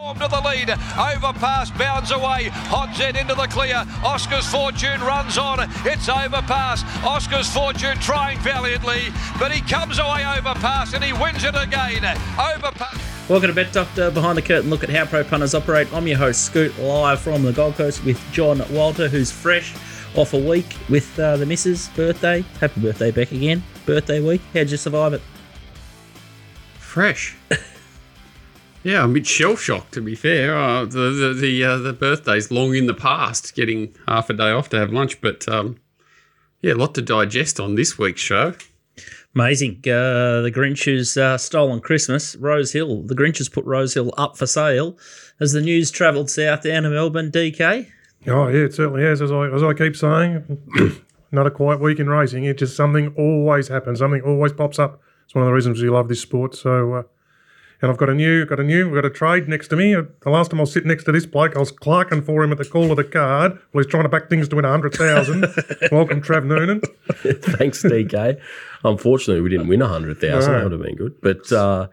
To the lead, overpass bounds away. Hodgett into the clear. Oscar's fortune runs on. It's overpass. Oscar's fortune trying valiantly, but he comes away overpass and he wins it again. Overpass. Welcome to Bet Doctor Behind the Curtain. Look at how pro punters operate. I'm your host, Scoot, live from the Gold Coast with John Walter, who's fresh off a week with uh, the missus' birthday. Happy birthday, Beck, again. Birthday week. How'd you survive it? Fresh. yeah, I'm a bit shell shocked to be fair. Uh, the the the, uh, the birthday's long in the past, getting half a day off to have lunch, but um, yeah, a lot to digest on this week's show. Amazing. Uh, the Grinch's uh, stolen Christmas. Rose Hill. The Grinch has put Rose Hill up for sale. Has the news travelled south down to Melbourne, DK? Oh yeah, it certainly has. As I as I keep saying, not a quiet week in racing. It just something always happens. Something always pops up. It's one of the reasons we love this sport. So, uh, and I've got a new, got a new, we've got a trade next to me. The last time I was sitting next to this bloke, I was clerking for him at the call of the card. Well, he's trying to back things to win a hundred thousand. Welcome, Trav Noonan. Thanks, DK. Unfortunately, we didn't win 100,000. No. That would have been good. But uh,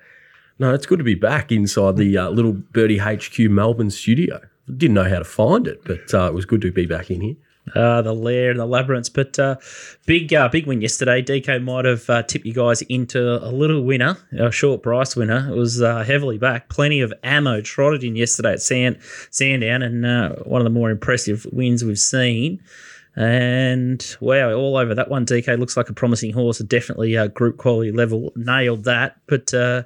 no, it's good to be back inside the uh, little Birdie HQ Melbourne studio. Didn't know how to find it, but uh, it was good to be back in here. Uh, the lair and the labyrinths. But uh, big uh, big win yesterday. DK might have uh, tipped you guys into a little winner, a short price winner. It was uh, heavily back. Plenty of ammo trotted in yesterday at Sand Sandown, and uh, one of the more impressive wins we've seen. And wow, all over that one. DK looks like a promising horse. Definitely a group quality level. Nailed that. But uh,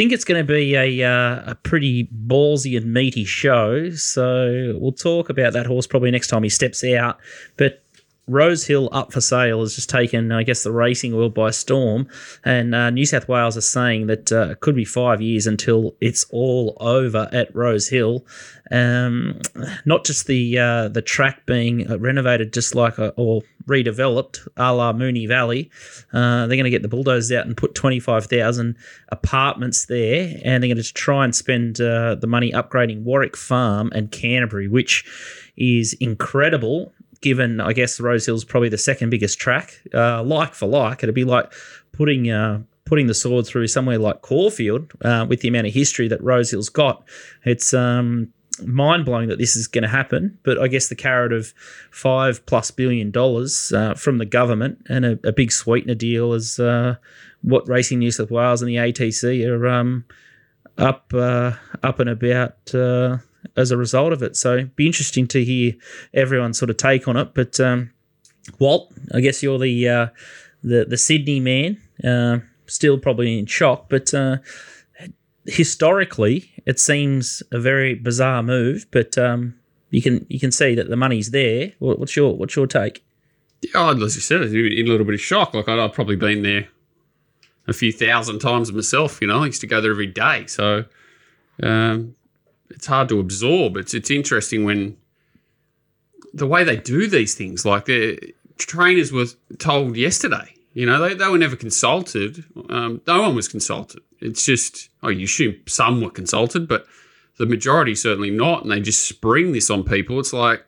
think it's going to be a uh, a pretty ballsy and meaty show. So we'll talk about that horse probably next time he steps out. But Rose Hill up for sale has just taken, I guess, the racing world by storm. And uh, New South Wales are saying that uh, it could be five years until it's all over at Rose Hill. Um, not just the uh, the track being renovated, just like a, or redeveloped, a la Moonee Valley. Uh, they're going to get the bulldozers out and put twenty five thousand apartments there, and they're going to try and spend uh, the money upgrading Warwick Farm and Canterbury, which is incredible. Given, I guess Rose Hill's probably the second biggest track, uh, like for like, it'd be like putting uh, putting the sword through somewhere like Caulfield uh, with the amount of history that Rose Hill's got. It's um, mind blowing that this is going to happen. But I guess the carrot of five plus billion dollars uh, from the government and a, a big sweetener deal is uh, what Racing New South Wales and the ATC are um, up uh, up and about as a result of it. So be interesting to hear everyone's sort of take on it. But um, Walt, I guess you're the uh, the the Sydney man. Uh, still probably in shock, but uh, historically, it seems a very bizarre move. But um, you can you can see that the money's there. What's your what's your take? Yeah, as you said, in a little bit of shock. Like I've probably been there a few thousand times myself. You know, I used to go there every day, so um, it's hard to absorb. It's it's interesting when the way they do these things. Like the trainers were told yesterday. You know, they, they were never consulted. Um, no one was consulted. It's just, oh, you assume some were consulted, but the majority certainly not. And they just spring this on people. It's like,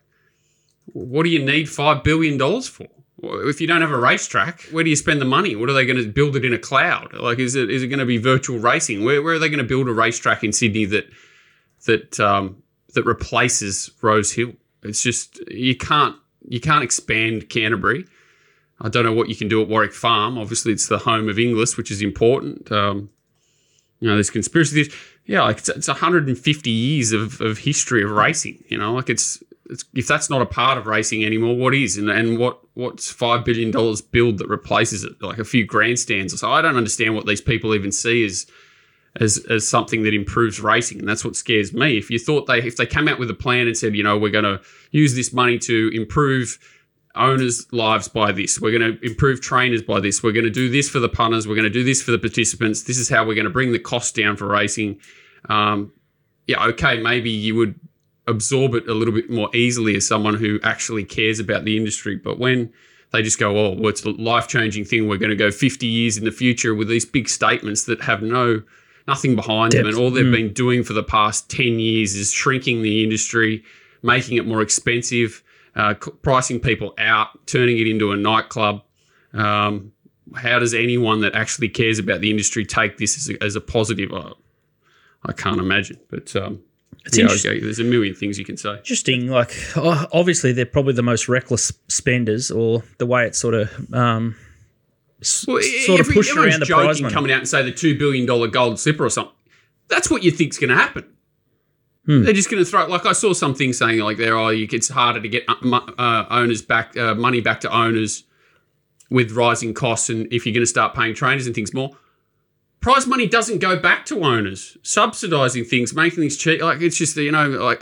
what do you need $5 billion for? If you don't have a racetrack, where do you spend the money? What are they going to build it in a cloud? Like, is it is it going to be virtual racing? Where, where are they going to build a racetrack in Sydney that that um, that replaces Rose Hill? It's just you can't you can't expand Canterbury. I don't know what you can do at Warwick Farm. Obviously, it's the home of Inglis, which is important. Um, you know, there's conspiracy theories. Yeah, like it's, it's 150 years of, of history of racing. You know, like it's, it's if that's not a part of racing anymore, what is? And and what what's five billion dollars build that replaces it? Like a few grandstands so. I don't understand what these people even see as as as something that improves racing, and that's what scares me. If you thought they if they came out with a plan and said, you know, we're going to use this money to improve owners' lives by this. We're going to improve trainers by this. We're going to do this for the punters. We're going to do this for the participants. This is how we're going to bring the cost down for racing. Um, yeah, okay, maybe you would absorb it a little bit more easily as someone who actually cares about the industry. But when they just go, oh, well, it's a life changing thing. We're going to go 50 years in the future with these big statements that have no nothing behind them, and all they've been doing for the past 10 years is shrinking the industry, making it more expensive uh, c- pricing people out, turning it into a nightclub. Um, how does anyone that actually cares about the industry take this as a, as a positive? Uh, I can't imagine. But um, It's yeah, interesting. okay, there's a million things you can say. Interesting. Like, obviously, they're probably the most reckless spenders, or the way it's sort of um, Well, sort of every- pushed everyone's around the prize joking money. coming out and say the two billion dollar gold slipper or something. That's what you think's going to happen. Hmm. They're just going to throw. it. Like I saw something saying like there, oh, it's harder to get uh, uh, owners back, uh, money back to owners with rising costs, and if you're going to start paying trainers and things more. Prize money doesn't go back to owners, subsidising things, making things cheap. Like it's just you know like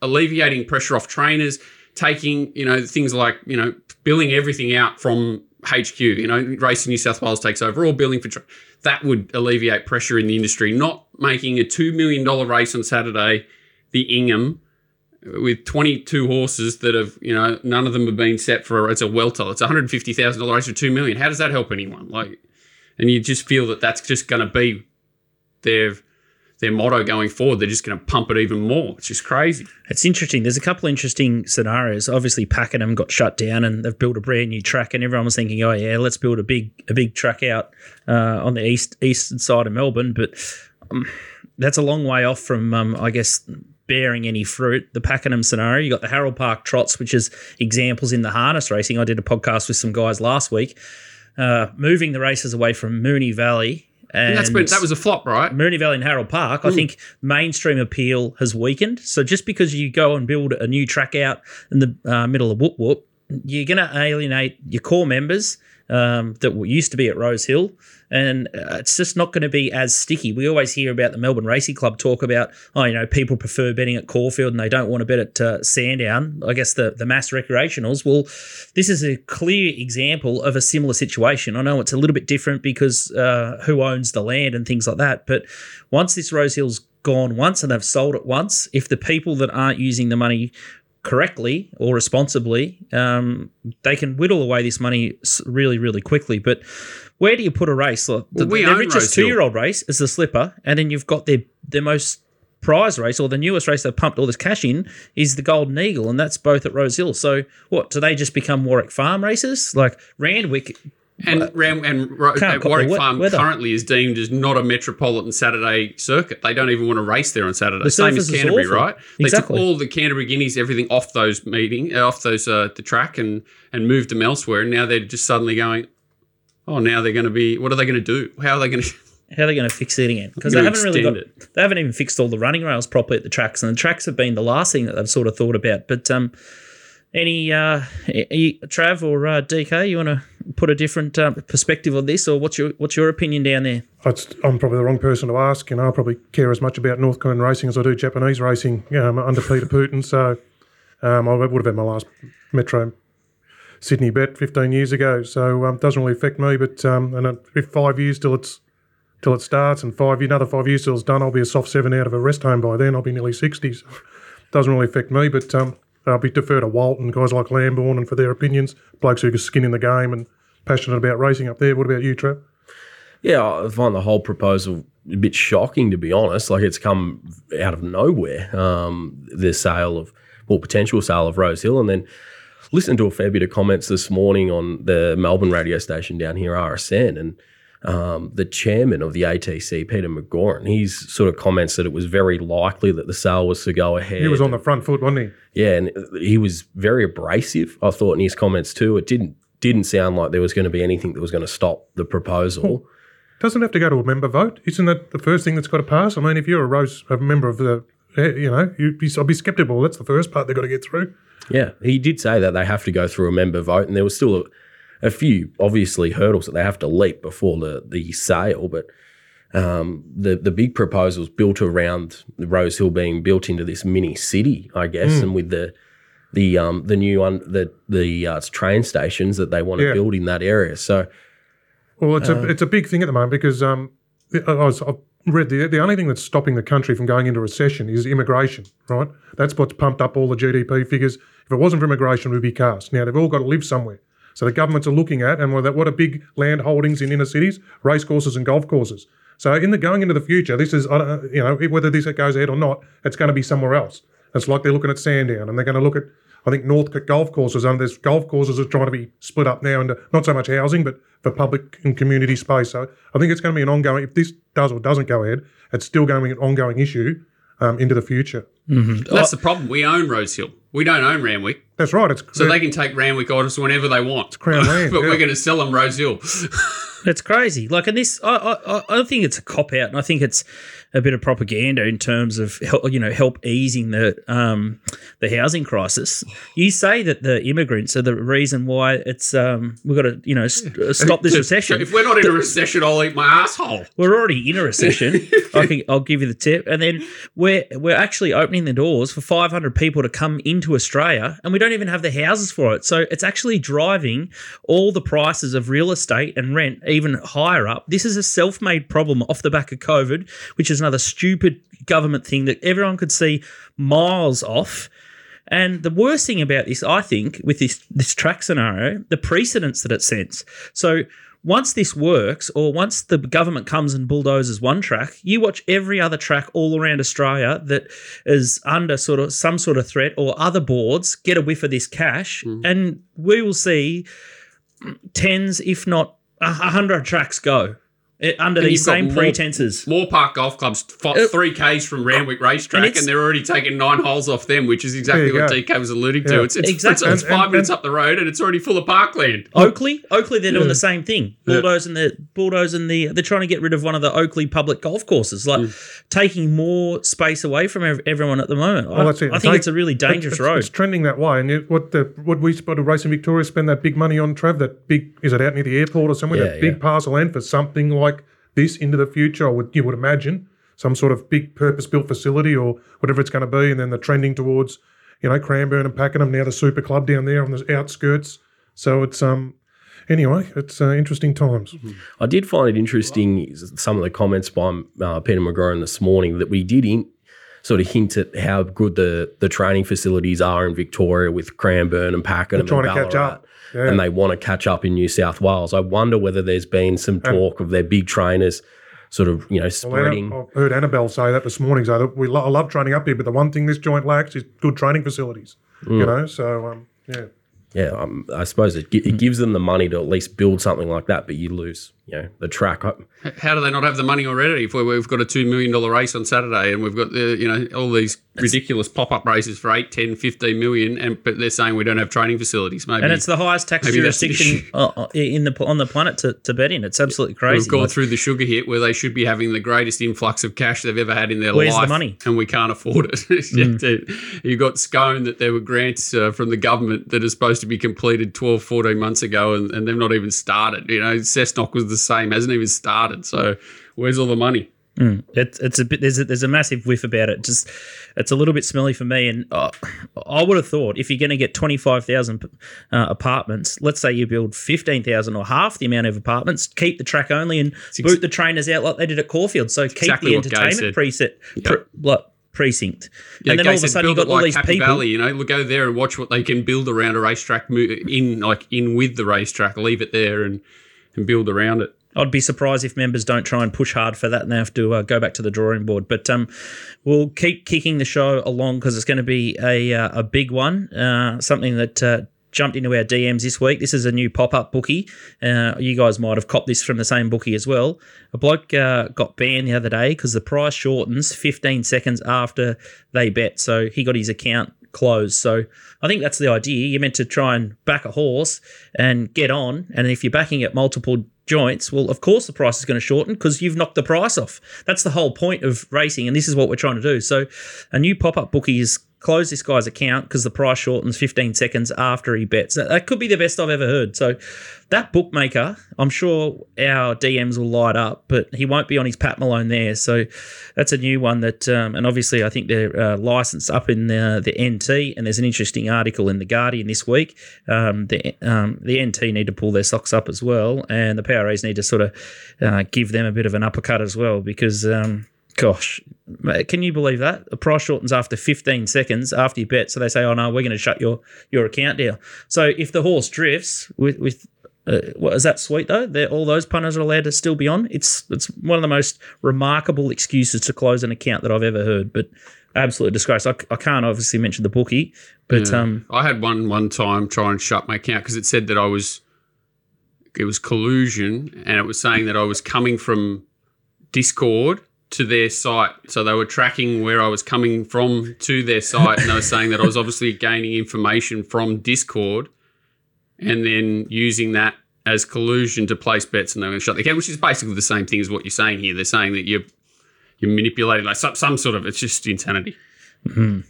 alleviating pressure off trainers, taking you know things like you know billing everything out from HQ. You know, Racing New South Wales takes over all billing for tra- that would alleviate pressure in the industry. Not making a two million dollar race on Saturday, the Ingham, with 22 horses that have, you know, none of them have been set for it's a welter. It's $150,000 race for 2 million. How does that help anyone? Like, and you just feel that that's just going to be their their motto going forward. They're just going to pump it even more. It's just crazy. It's interesting. There's a couple interesting scenarios. Obviously, Pakenham got shut down, and they've built a brand new track, and everyone was thinking, "Oh yeah, let's build a big a big track out uh, on the east eastern side of Melbourne." But um, that's a long way off from, um, I guess, bearing any fruit. The Pakenham scenario. You got the Harold Park Trots, which is examples in the harness racing. I did a podcast with some guys last week, uh, moving the races away from Moonee Valley. And, And that's been that was a flop, right? Moonee Valley and Harold Park, I think mainstream appeal has weakened. So just because you go and build a new track out in the uh, middle of Whoop Whoop, you're going to alienate your core members um, that used to be at Rose Hill, and uh, it's just not going to be as sticky. We always hear about the Melbourne Racing Club talk about, oh, you know, people prefer betting at Caulfield and they don't want to bet at uh, Sandown. I guess the the mass recreationals. Well, this is a clear example of a similar situation. I know it's a little bit different because uh, who owns the land and things like that, but once this Rose Hill's gone once and they've sold it once, if the people that aren't using the money correctly or responsibly, um, they can whittle away this money really, really quickly. But where do you put a race? Like, the, Well, we the richest two-year-old race is the Slipper, and then you've got their their most prize race or the newest race they've pumped all this cash in is the Golden Eagle, and that's both at Rose Hill. So what do they just become Warwick Farm races? Like Randwick And Ram and Ro- Can't at cop Warwick the we- Farm weather. currently is deemed as not a metropolitan Saturday circuit. They don't even want to race there on Saturday. The Same as Canterbury, awful. right? They Exactly. took all the Canterbury Guineas, everything off those meeting, uh, off those uh, the track, and and moved them elsewhere. And now they're just suddenly going. Oh, now they're going to be. What are they going to do? How are they going to? how are they going to fix it again? Because they haven't really got, extend they haven't even fixed all the running rails properly at the tracks, and the tracks have been the last thing that they've sort of thought about. But um, any uh, any- Trav or uh, DK, you want to put a different uh, perspective on this, or what's your what's your opinion down there? I'm probably the wrong person to ask. You know, I probably care as much about North Korean racing as I do Japanese racing um, under Peter Putin. So um, I would have had my last Metro Sydney bet 15 years ago. So um, it doesn't really affect me. But um, and if five years till it's till it starts, and five another five years till it's done, I'll be a soft seven out of a rest home by then. I'll be nearly 60. So it doesn't really affect me. But um, I'll be defer to Walt and guys like Lamborn and for their opinions. Blokes who are skin in the game and passionate about racing up there. What about you, Trev? Yeah, I find the whole proposal a bit shocking, to be honest. Like it's come out of nowhere. Um, the sale of, well, potential sale of Rose Hill, and then listened to a fair bit of comments this morning on the Melbourne radio station down here, RSN, and um, the chairman of the ATC, Peter McGauran, he's sort of comments that it was very likely that the sale was to go ahead. He was on the front foot, wasn't he? Yeah, and he was very abrasive. I thought in his comments too. It didn't didn't sound like there was going to be anything that was going to stop the proposal. Doesn't have to go to a member vote. Isn't that the first thing that's got to pass? I mean, if you're a Rose, a member of the, eh, you know, you'd be, I'd be sceptical. That's the first part they've got to get through. Yeah, he did say that they have to go through a member vote, and there was still a, a few obviously hurdles that they have to leap before the the sale. But um, the the big proposals built around Rose Hill being built into this mini city, I guess, Hmm. and with the the um the new un, the the uh, train stations that they want to Yeah. build in that area. So Well, it's a it's a big thing at the moment because um, I was, I've read the the only thing that's stopping the country from going into recession is immigration. Right, that's what's pumped up all the GDP figures. If it wasn't for immigration, we'd be cast. Now they've all got to live somewhere. So the governments are looking at and what are- what are big land holdings in inner cities, race courses and golf courses. So in the going into the future, this is I don't- you know whether this goes ahead or not, it's going to be somewhere else. It's like they're looking at Sandown and they're going to look at. I think Northcote Golf Courses, and there's golf courses are trying to be split up now into not so much housing, but for public and community space. So I think it's going to be an ongoing. If this does or doesn't go ahead, it's still going to be an ongoing issue um, into the future. That's the problem. We own Rosehill. We don't own Randwick. That's right. It's So they can take Randwick on us whenever they want. Crown land, but yeah. we're going to sell them Rosehill. It's crazy. Like, and this, I, I, I- I think it's a cop out, and I think it's a bit of propaganda in terms of you know help easing the um the housing crisis. You say that the immigrants are the reason why it's um we've got to you know st- stop this recession. If we're not in a recession, I'll eat my asshole. We're already in a recession. I can, I'll give you the tip, and then we're we're actually opening the doors for 500 people to come into Australia, and we don't even have the houses for it. So it's actually driving all the prices of real estate and rent even higher up. This is a self-made problem off the back of COVID, which is another stupid government thing that everyone could see miles off. And the worst thing about this, I think, with this this track scenario, the precedents that it sets. So once this works, or once the government comes and bulldozes one track, you watch every other track all around Australia that is under sort of some sort of threat, or other boards get a whiff of this cash, mm-hmm. and we will see tens, if not a hundred tracks go eh, under And these same more- pretenses. Moore Park Golf Club's Uh, three Ks from Randwick Racetrack, and and, they're already taking nine holes off them, which is exactly what go. DK was alluding to. It's, it's, Exactly. it's, it's And- five and- minutes up the road, and it's already full of parkland. Oakley, Oakley, they're doing the same thing. Bulldozing the bulldozing the. They're trying to get rid of one of the Oakley public golf courses, like Mm. taking more space away from ev- everyone at the moment. I, Well, that's it. I think Take- it's a really dangerous it's, road. It's trending that way. And it, what the what we spent Racing Victoria spend that big money on, Trav? That big is it out near the airport or somewhere? Yeah, that big parcel land for something like this into the future. I would you would imagine some sort of big purpose built facility or whatever it's going to be, and then the trending towards you know Cranbourne and Pakenham now the Super Club down there on the outskirts. So it's um anyway, it's uh, interesting times. I did find it interesting some of the comments by uh, Peter McGauran this morning that we did in, sort of hint at how good the, the training facilities are in Victoria with Cranbourne and Pakenham They're trying and to catch up. Yeah. and they want to catch up in New South Wales. I wonder whether there's been some talk of their big trainers sort of you know Well, spreading. Anna, I heard Annabelle say that this morning. So that we lo- I love training up here, but the one thing this joint lacks is good training facilities. Mm. You know, so um, yeah. yeah, um, I suppose it, it gives them the money to at least build something like that, but you lose you know the track. How do they not have the money already? If we- we've got a two million dollar race on Saturday, and we've got the you know all these ridiculous pop up races for 8, 10, 15 million, and but they're saying we don't have training facilities. Maybe and it's the highest tax the jurisdiction uh, uh, in the on the planet to, to bet in. It's absolutely crazy. We've gone Like, through the sugar hit where they should be having the greatest influx of cash they've ever had in their Where's the life. money? And we can't afford it. You've got Scone that there were grants uh, from the government that are supposed to be completed 12, 14 months ago, and, and they've not even started. You know, Cessnock was the same, hasn't even started. So where's all the money? It's it's a bit there's a, there's a massive whiff about it. Just it's a little bit smelly for me. And uh, I would have thought if you're going to get twenty five thousand uh, apartments, let's say you build fifteen thousand or half the amount of apartments, keep the track only and boot the trainers out like they did at Caulfield. So keep exactly the entertainment preset pre, like, precinct, Yeah, and then all of a sudden you've got it all like these Happy people. Valley, you know, look, go there and watch what they can build around a racetrack in like in with the racetrack. Leave it there and and build around it. I'd be surprised if members don't try and push hard for that and they have to uh, go back to the drawing board. But um, we'll keep kicking the show along because it's going to be a uh, a big one, uh, something that. Uh, Jumped into our DMs this week. This is a new pop up bookie. Uh, you guys might have copped this from the same bookie as well. A bloke uh, got banned the other day because the price shortens 15 seconds after they bet. So he got his account closed. So I think that's the idea. You're meant to try and back a horse and get on. And if you're backing at multiple joints, well, of course the price is going to shorten because you've knocked the price off. That's the whole point of racing, and this is what we're trying to do. So, a new pop up bookie is close this guy's account because the price shortens 15 seconds after he bets. That, could be the best I've ever heard. So, that bookmaker, I'm sure our DMs will light up, but he won't be on his Pat Malone there. So, that's a new one that, um, and obviously, I think they're uh, licensed up in the, the NT, and there's an interesting article in the Guardian this week. Um, the um, the NT need to pull their socks up as well, and the PRAs need to sort of uh, give them a bit of an uppercut as well because. Um, Gosh, can you believe that? The price shortens after 15 seconds after you bet. So they say, oh no, we're going to shut your, your account down. So if the horse drifts with, with uh, what is that sweet though? They're, all those punters are allowed to still be on. It's it's one of the most remarkable excuses to close an account that I've ever heard. But absolute disgrace. I, I can't obviously mention the bookie, but Yeah. um, I had one one time try and shut my account because it said that I was it was collusion and it was saying that I was coming from Discord to their site. So they were tracking where I was coming from to their site and they were saying that I was obviously gaining information from Discord and then using that as collusion to place bets and they were going to shut the account, which is basically the same thing as what you're saying here. They're saying that you're you're manipulating like some, some sort of it's just insanity. Hmm.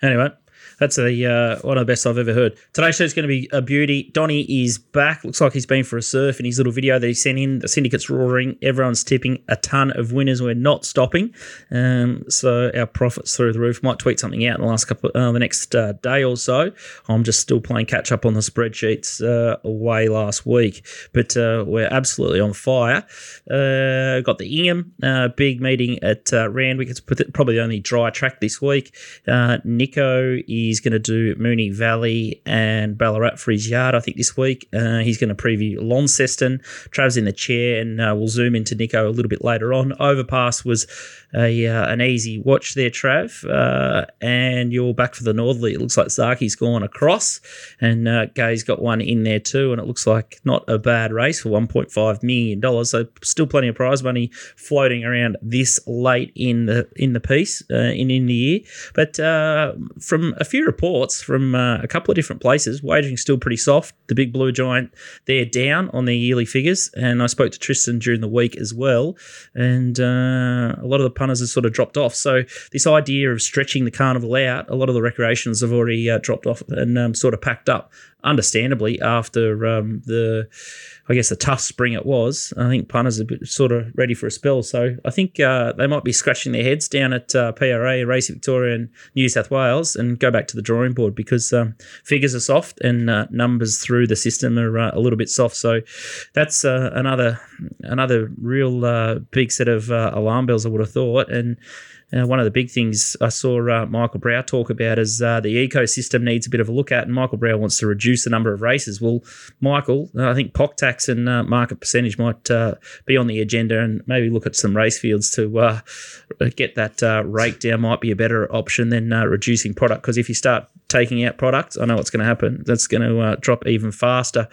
Anyway, that's a uh, one of the best I've ever heard. Today's show is going to be a beauty. Donny is back. Looks like he's been for a surf in his little video that he sent in. The syndicate's roaring. Everyone's tipping a ton of winners. We're not stopping. Um, so our profits through the roof. Might tweet something out in the last couple, uh, the next uh, day or so. I'm just still playing catch up on the spreadsheets uh, away last week, but uh, we're absolutely on fire. Uh, got the Ingham big meeting at Randwick. It's probably the only dry track this week. Nicko is going to do Moonee Valley and Ballarat for his yard, I think, this week. Uh, he's going to preview Launceston. Trav's in the chair, and uh, we'll zoom into Nicko a little bit later on. Overpass was a uh, an easy watch there, Trav. Uh, and you're back for the Northerly. It looks like Zaki's gone across, and uh, Gai's got one in there too. And it looks like not a bad race for $1.5 million. So still plenty of prize money floating around this late in the in the piece uh, in in the year. But from a few reports from uh, a couple of different places, wagering's still pretty soft. The big blue giant they're down on their yearly figures, and I spoke to Tristan during the week as well, and uh, a lot of the punters have sort of dropped off. So this idea of stretching the carnival out, a lot of the recreations have already uh, dropped off and um, sort of packed up. Understandably, after um, the, I guess the tough spring it was, I think punters are a bit sort of ready for a spell. So I think uh, they might be scratching their heads down at uh, PRA, Racing Victoria, and New South Wales, and go back to the drawing board because um, figures are soft and uh, numbers through the system are uh, a little bit soft. So that's uh, another another real uh, big set of alarm bells. I would have thought, and uh, one of the big things I saw uh, Michael Brow talk about is uh, the ecosystem needs a bit of a look at, and Michael Brow wants to reduce the number of races. Well, Michael, uh, I think POC tax and uh, market percentage might uh, be on the agenda, and maybe look at some race fields to get that rate down. Might be a better option than reducing product because if you start taking out products, I know what's going to happen. That's going to drop even faster.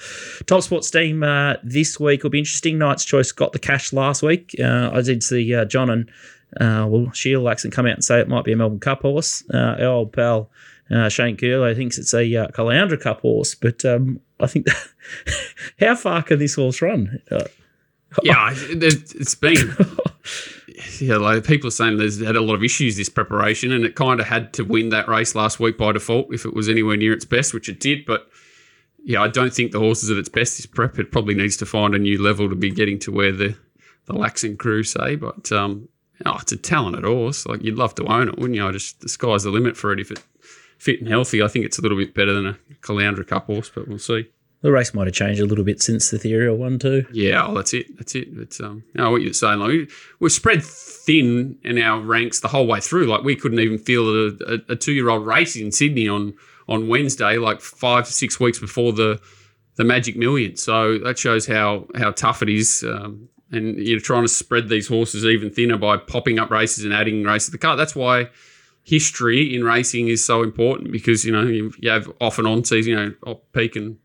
Top Sports team this week will be interesting. Knight's Choice got the cash last week. I did see John and uh, well, Sheila Laxon come out and say it might be a Melbourne Cup horse. Uh, our old pal uh, Shane Curlow thinks it's a uh, Caloundra Cup horse, but um, I think how far can this horse run? Uh, Yeah, it- it's been. Yeah, like people are saying there's had a lot of issues this preparation, and it kind of had to win that race last week by default if it was anywhere near its best, which it did. But yeah, I don't think the horse is at its best this prep. It probably needs to find a new level to be getting to where the the Laxon crew say. But um, oh, it's a talented horse. Like you'd love to own it, wouldn't you? I just the sky's the limit for it if it fit and healthy. I think it's a little bit better than a Caloundra Cup horse, but we'll see. the race might have changed a little bit since the Ethereal one too. Yeah, oh, that's it. That's it. It's um, know, what you're saying. Like we- we're spread thin in our ranks the whole way through. Like we couldn't even feel a, a, a two year old race in Sydney on on Wednesday, like five to six weeks before the the Magic Million. So that shows how how tough it is. Um, and you're trying to spread these horses even thinner by popping up races and adding races to the car. That's why history in racing is so important because you know you, you have off and on season, you know, peak and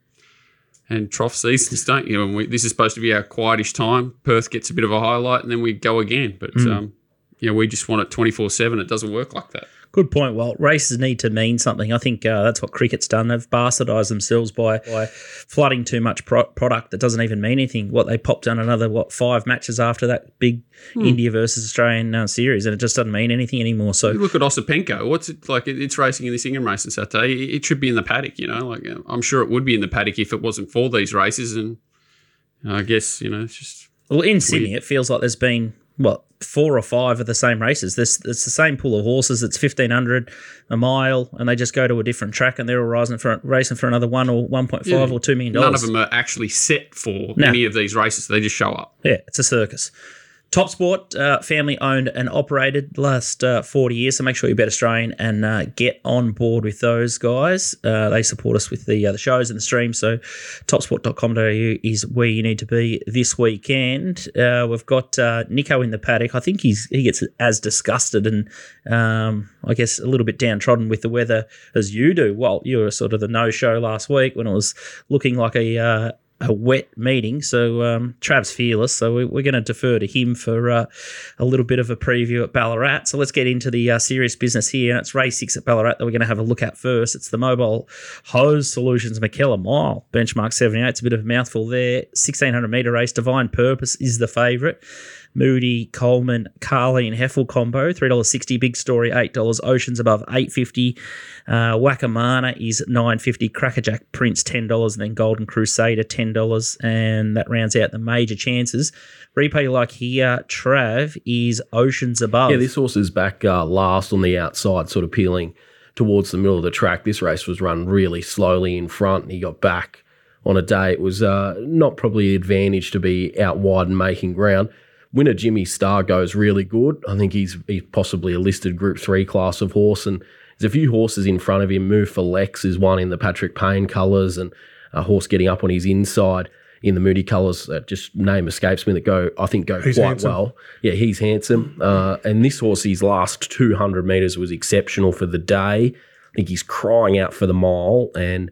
and trough seasons, don't you? And we, this is supposed to be our quietish time. Perth gets a bit of a highlight, and then we go again. But um, you know, we just want it twenty four seven. It doesn't work like that. Good point. Well, races need to mean something. I think uh, that's what cricket's done. They've bastardised themselves by, by flooding too much pro- product that doesn't even mean anything. What they popped on another what five matches after that big India versus Australian uh, series, and it just doesn't mean anything anymore. So You look at Osipenko. What's it like? It's racing in this Ingham race on Saturday. It it should be in the paddock. You know, like uh, I'm sure it would be in the paddock if it wasn't for these races. And I guess you know, it's just Well, in Sydney, it feels like there's been what four or five of the same races. This it's the same pool of horses. It's fifteen hundred a mile, and they just go to a different track, and they're all rising for racing for another one or one point five Yeah. or two million dollars. none of them are actually set for No. any of these races. They just show up. Yeah, it's a circus. Top Sport, uh, family owned and operated last uh, 40 years. So make sure you bet Australian and uh, get on board with those guys. Uh, they support us with the the shows and the streams. So topsport.com.au is where you need to be this weekend. Uh, we've got uh, Nicko in the paddock. I think he's he gets as disgusted and um, I guess a little bit downtrodden with the weather as you do. Well, you were sort of the no show last week when it was looking like a a wet meeting. So um, Trav's fearless. So we, we're going to defer to him for uh, a little bit of a preview at Ballarat. So let's get into the uh, serious business here. And it's race six at Ballarat that we're going to have a look at first. It's the Mobile Hose Solutions McKellar Mile, benchmark 78. It's a bit of a mouthful there. 1600 metre race. Divine Purpose is the favourite. Moody, Coleman, Carleen, Hefel combo, three dollars sixty. Big story, eight dollars. Oceans above eight fifty. Uh, Wakamana is nine fifty. Crackerjack Prince ten dollars, and then Golden Crusader ten dollars, and that rounds out the major chances. Replay like here, Trav is Oceans above. Yeah, this horse is back uh, last on the outside, sort of peeling towards the middle of the track. This race was run really slowly in front, and he got back on a day. It was uh, not probably advantage to be out wide and making ground. Winner Jimmy Star goes really good. I think he's, he's possibly a listed Group Three class of horse, and there's a few horses in front of him. Move for Lex is one in the Patrick Payne colours, and a horse getting up on his inside in the Moody colours. Uh, just name escapes me that go. I think go He's quite handsome. well. Yeah, he's handsome. Uh, and this horse, his last 200 metres was exceptional for the day. I think he's crying out for the mile. And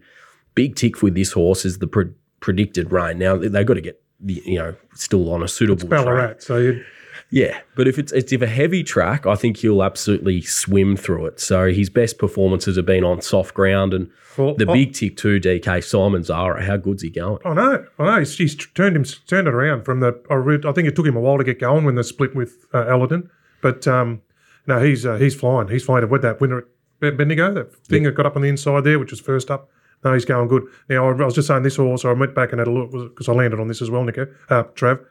big tick with this horse is the pre- predicted rain. Now they've got to get the you know still on a suitable track. Ballarat. So you Yeah, but if it's it's if a heavy track, I think he'll absolutely swim through it. So his best performances have been on soft ground, and Well, the I- big tick too, DK Simon Zahra. How good's he going? I know, I know. He's, he's turned him turned it around from the. I, think it took him a while to get going when they split with uh, Ellerton, but um, no, he's uh, he's flying. He's flying with that winner at Bendigo. That thing that got up on the inside there, which was first up. No, he's going good. Now I, I was just saying this horse. I went back and had a look because I landed on this as well, Nicko. Uh, Trav,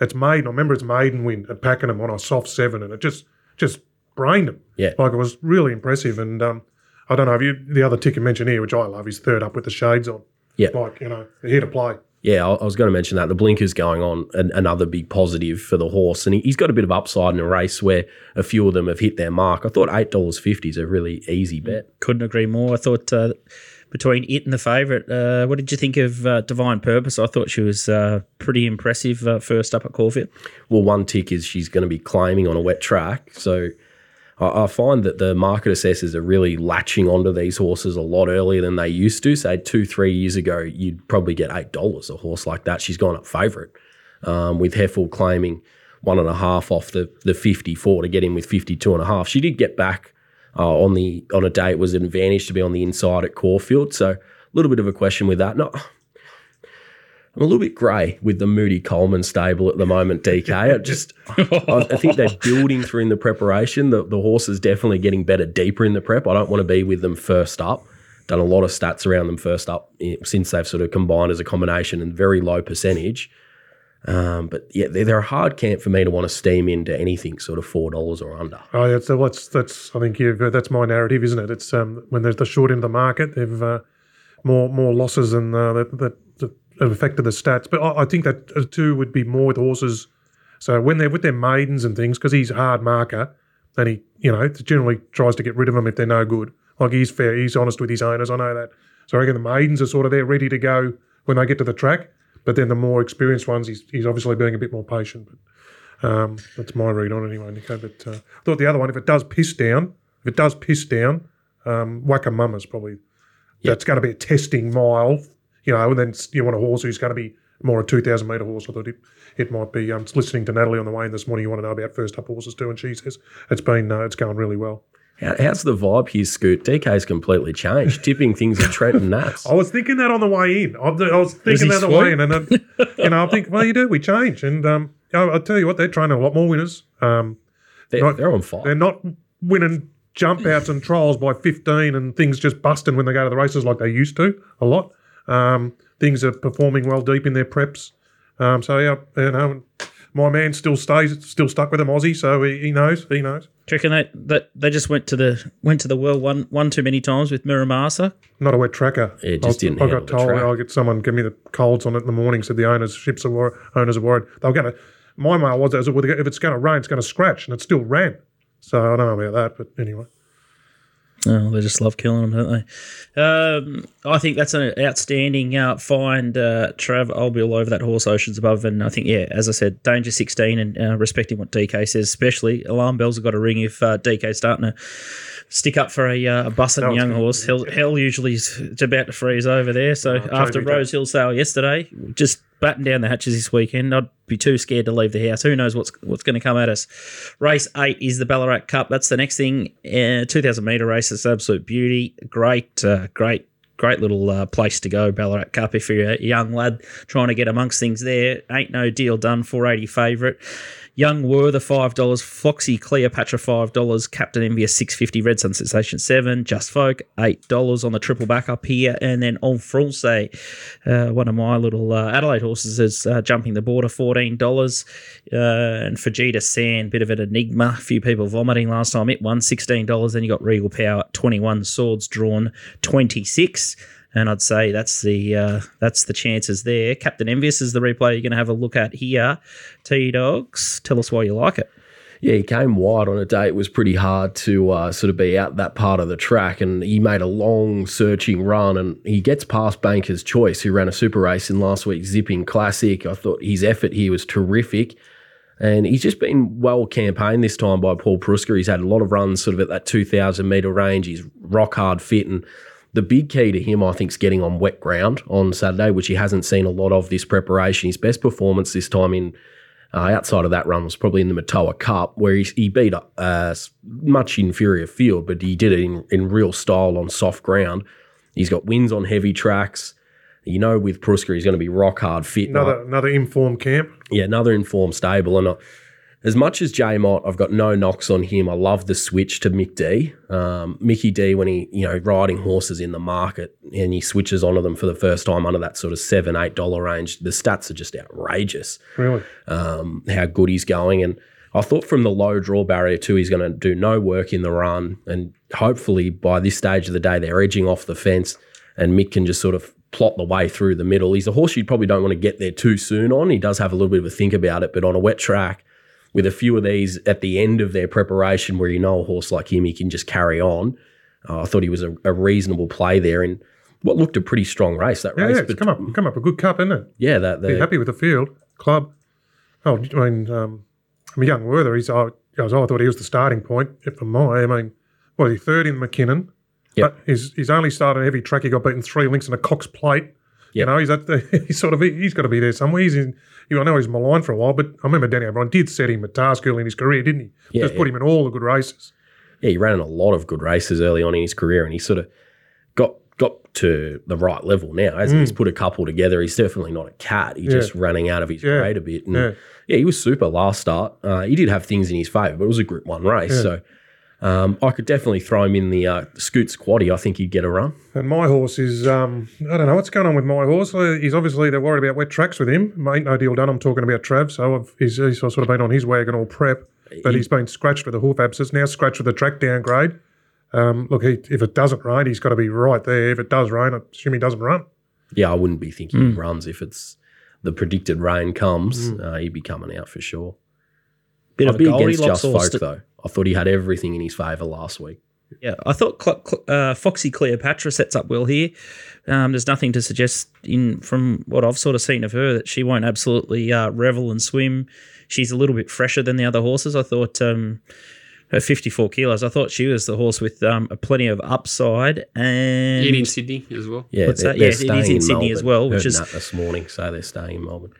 it's maiden. I remember it's maiden win at Pakenham on a soft seven, and it just just brained him. Yeah. like it was really impressive. And um, I don't know if you the other ticket mentioned here, which I love, is third up with the shades on. Yeah. like you know, here to play. Yeah, I, I was going to mention that the blinkers going on, an, another big positive for the horse, and he, he's got a bit of upside in a race where a few of them have hit their mark. I thought eight dollars fifty is a really easy bet. Couldn't agree more. I thought uh, between it and the favourite, uh, what did you think of uh, Divine Purpose? I thought she was uh, pretty impressive uh, first up at Caulfield. Well, one tick is she's going to be claiming on a wet track. So I, I find that the market assessors are really latching onto these horses a lot earlier than they used to. Say two, three years ago, you'd probably get $8 a horse like that. She's gone up favourite um, with Hefel claiming one and a half off the, the 54 to get in with 52 and a half. She did get back uh, on the on a day it was an advantage to be on the inside at Caulfield. So a little bit of a question with that. No, I'm a little bit grey with the Moody Coleman stable at the moment, DK. I just, I, I think they're building through in the preparation. The, the horse is definitely getting better deeper in the prep. I don't want to be with them first up. Done a lot of stats around them first up eh, since they've sort of combined as a combination and very low percentage. Um, but yeah, they're, a hard camp for me to want to steam into anything sort of four dollars or under. Oh, yeah, so that's that's I think uh, that's my narrative, isn't it? It's um, when there's the short end of the market, they've uh, more more losses than uh, that, that that have affected the stats. But I, I think that uh, too would be more with horses. So when they're with their maidens and things, because he's a hard marker, and he you know generally tries to get rid of them if they're no good. Like he's fair, he's honest with his owners. I know that. So I reckon the maidens are sort of there, ready to go when they get to the track. But then the more experienced ones, he's, he's obviously being a bit more patient. But um, that's my read on it anyway, Nicko. But uh, I thought the other one, if it does piss down, if it does piss down, um, Wakamama's probably that's going to be a testing mile, you know. And then you want a horse who's going to be more a two thousand meter horse. I thought it, it might be. Um, listening to Natalie on the way in this morning, you want to know about first up horses too, and she says it's been uh, it's going really well. How, how's the vibe here, Scoot? DK's completely changed, tipping things at Trent and Nats. I was thinking that on the way in. I, I was thinking that on the way in, and then, you know, I think, well, you do. We change, and um, I- I'll tell you what, they're training a lot more winners. Um, They're, Not- they're on fire. They're not winning jump outs and trials by 15 and things just busting when they go to the races like they used to a lot. Um, things are performing well deep in their preps. Um, so, yeah, you know, my man still stays, still stuck with them, Aussie, so he, he knows, he knows. Do you reckon they, that they just went to the went to the well one one too many times with Muramasa? Not a wet tracker. It just I, didn't I got told. I'll get someone give me the colds on it in the morning. Said the owners ships are worried. Owners are worried. They were going to. my mail was, that if it's going to rain, it's going to scratch, and it still ran. So I don't know about that, but anyway. Oh, they just love killing them, don't they? Um, I think that's an outstanding uh, find, uh, Trav. I'll be all over that horse, Oceans Above. And I think, yeah, as I said, danger 16 and uh, respecting what DK says, especially alarm bells have got to ring if uh, DK's starting to stick up for a, uh, a was young horse. Hell, hell usually is about to freeze over there. So after Rose Hill sale yesterday, just batten down the hatches this weekend. I'd be too scared to leave the house. Who knows what's what's going to come at us? Race eight is the Ballarat Cup. That's the next thing. Uh, Two thousand meter race. It's absolute beauty. Great, uh, great. Great little uh, place to go, Ballarat Cup. If you're a young lad trying to get amongst things there, ain't no deal done. 480 favourite. Young Werther five dollars, Foxy Cleopatra five dollars, Captain Envious six fifty, Red Sun Sensation seven, Just Folk eight dollars on the triple back up here, and then En France, uh, one of my little uh, Adelaide horses is uh, jumping the border fourteen dollars, uh, and Fujita Sand, bit of an enigma, a few people vomiting last time. It won sixteen dollars, then you got Regal Power twenty one, Swords Drawn twenty six. And I'd say that's the uh, that's the chances there. Captain Envious is the replay you're going to have a look at here. T Dogs, tell us why you like it. Yeah, he came wide on a day. It was pretty hard to uh, sort of be out that part of the track, and he made a long searching run, and he gets past Banker's Choice, who ran a super race in last week's Zipping Classic. I thought his effort here was terrific, and he's just been well campaigned this time by Paul Preusker. He's had a lot of runs sort of at that two thousand meter range. He's rock hard fit, and the big key to him, I think, is getting on wet ground on Saturday, which he hasn't seen a lot of this preparation. His best performance this time in uh, outside of that run was probably in the Matoa Cup, where he, he beat a uh, much inferior field, but he did it in, in real style on soft ground. He's got wins on heavy tracks. You know, with Preusker, he's going to be rock hard fit. Another another informed camp. yeah, another informed stable. And I, as much as J Mott, I've got no knocks on him. I love the switch to Mick D. Um, Mickey D, when he, you know, riding horses in the market and he switches onto them for the first time under that sort of seven, eight dollar range, the stats are just outrageous. Really, Um, how good he's going. And I thought from the low draw barrier too, he's going to do no work in the run. And hopefully by this stage of the day, they're edging off the fence and Mick can just sort of plot the way through the middle. He's a horse you probably don't want to get there too soon on. He does have a little bit of a think about it, but on a wet track, with a few of these at the end of their preparation, where you know a horse like him, he can just carry on. Uh, I thought he was a, a reasonable play there in what looked a pretty strong race. That yeah, race, yeah, it's come up come up a good cup, isn't it? yeah, that Be the, happy with the field club. Oh, I mean, um, I mean, young Werther. He's I, I thought he was the starting point for my. I mean, what he third in Mackinnon. Yep. But he's he's only started a heavy track. He got beaten three links in a Cox plate. You know, he's at the, he's sort of he's got to be there somewhere. He's in. You know, I know he's maligned for a while, but I remember Danny O'Brien did set him a task early in his career, didn't he? Yeah, Just put him in all the good races. yeah, he ran in a lot of good races early on in his career, and he sort of got got to the right level now. As he's put a couple together, he's definitely not a cat. He's Mm. Yeah. just running out of his Yeah. grade a bit. And Yeah. yeah. he was super last start. Uh, he did have things in his favour, but it was a Group One race, Yeah. so um, I could definitely throw him in the uh, Scoot Squatty. I think he'd get a run. And my horse is, um, I don't know what's going on with my horse. Uh, He's obviously, they're worried about wet tracks with him. Ain't no deal done. I'm talking about Trav. So I've, he's, he's sort of been on his wagon all prep, but he's been scratched with a hoof abscess, now scratched with a track downgrade. Um, look, he, if it doesn't rain, he's got to be right there. If it does rain, I assume he doesn't run. Yeah, I wouldn't be thinking Hmm. he runs if it's the predicted rain comes. Uh, he'd be coming out for sure. Bit I'd of be a against Goldilocks Just horse. Folk though. I thought he had everything in his favour last week. Yeah, I thought Cl- Cl- uh, Foxy Cleopatra sets up well here. Um, there's nothing to suggest in from what I've sort of seen of her that she won't absolutely uh, revel and swim. She's a little bit fresher than the other horses. I thought um, her 54 kilos. I thought she was the horse with um, plenty of upside and In in Sydney as well. Yeah, What's they're, that? they're Yeah, it is staying in Sydney as well, which Heard is- that this morning. So they're staying in Melbourne.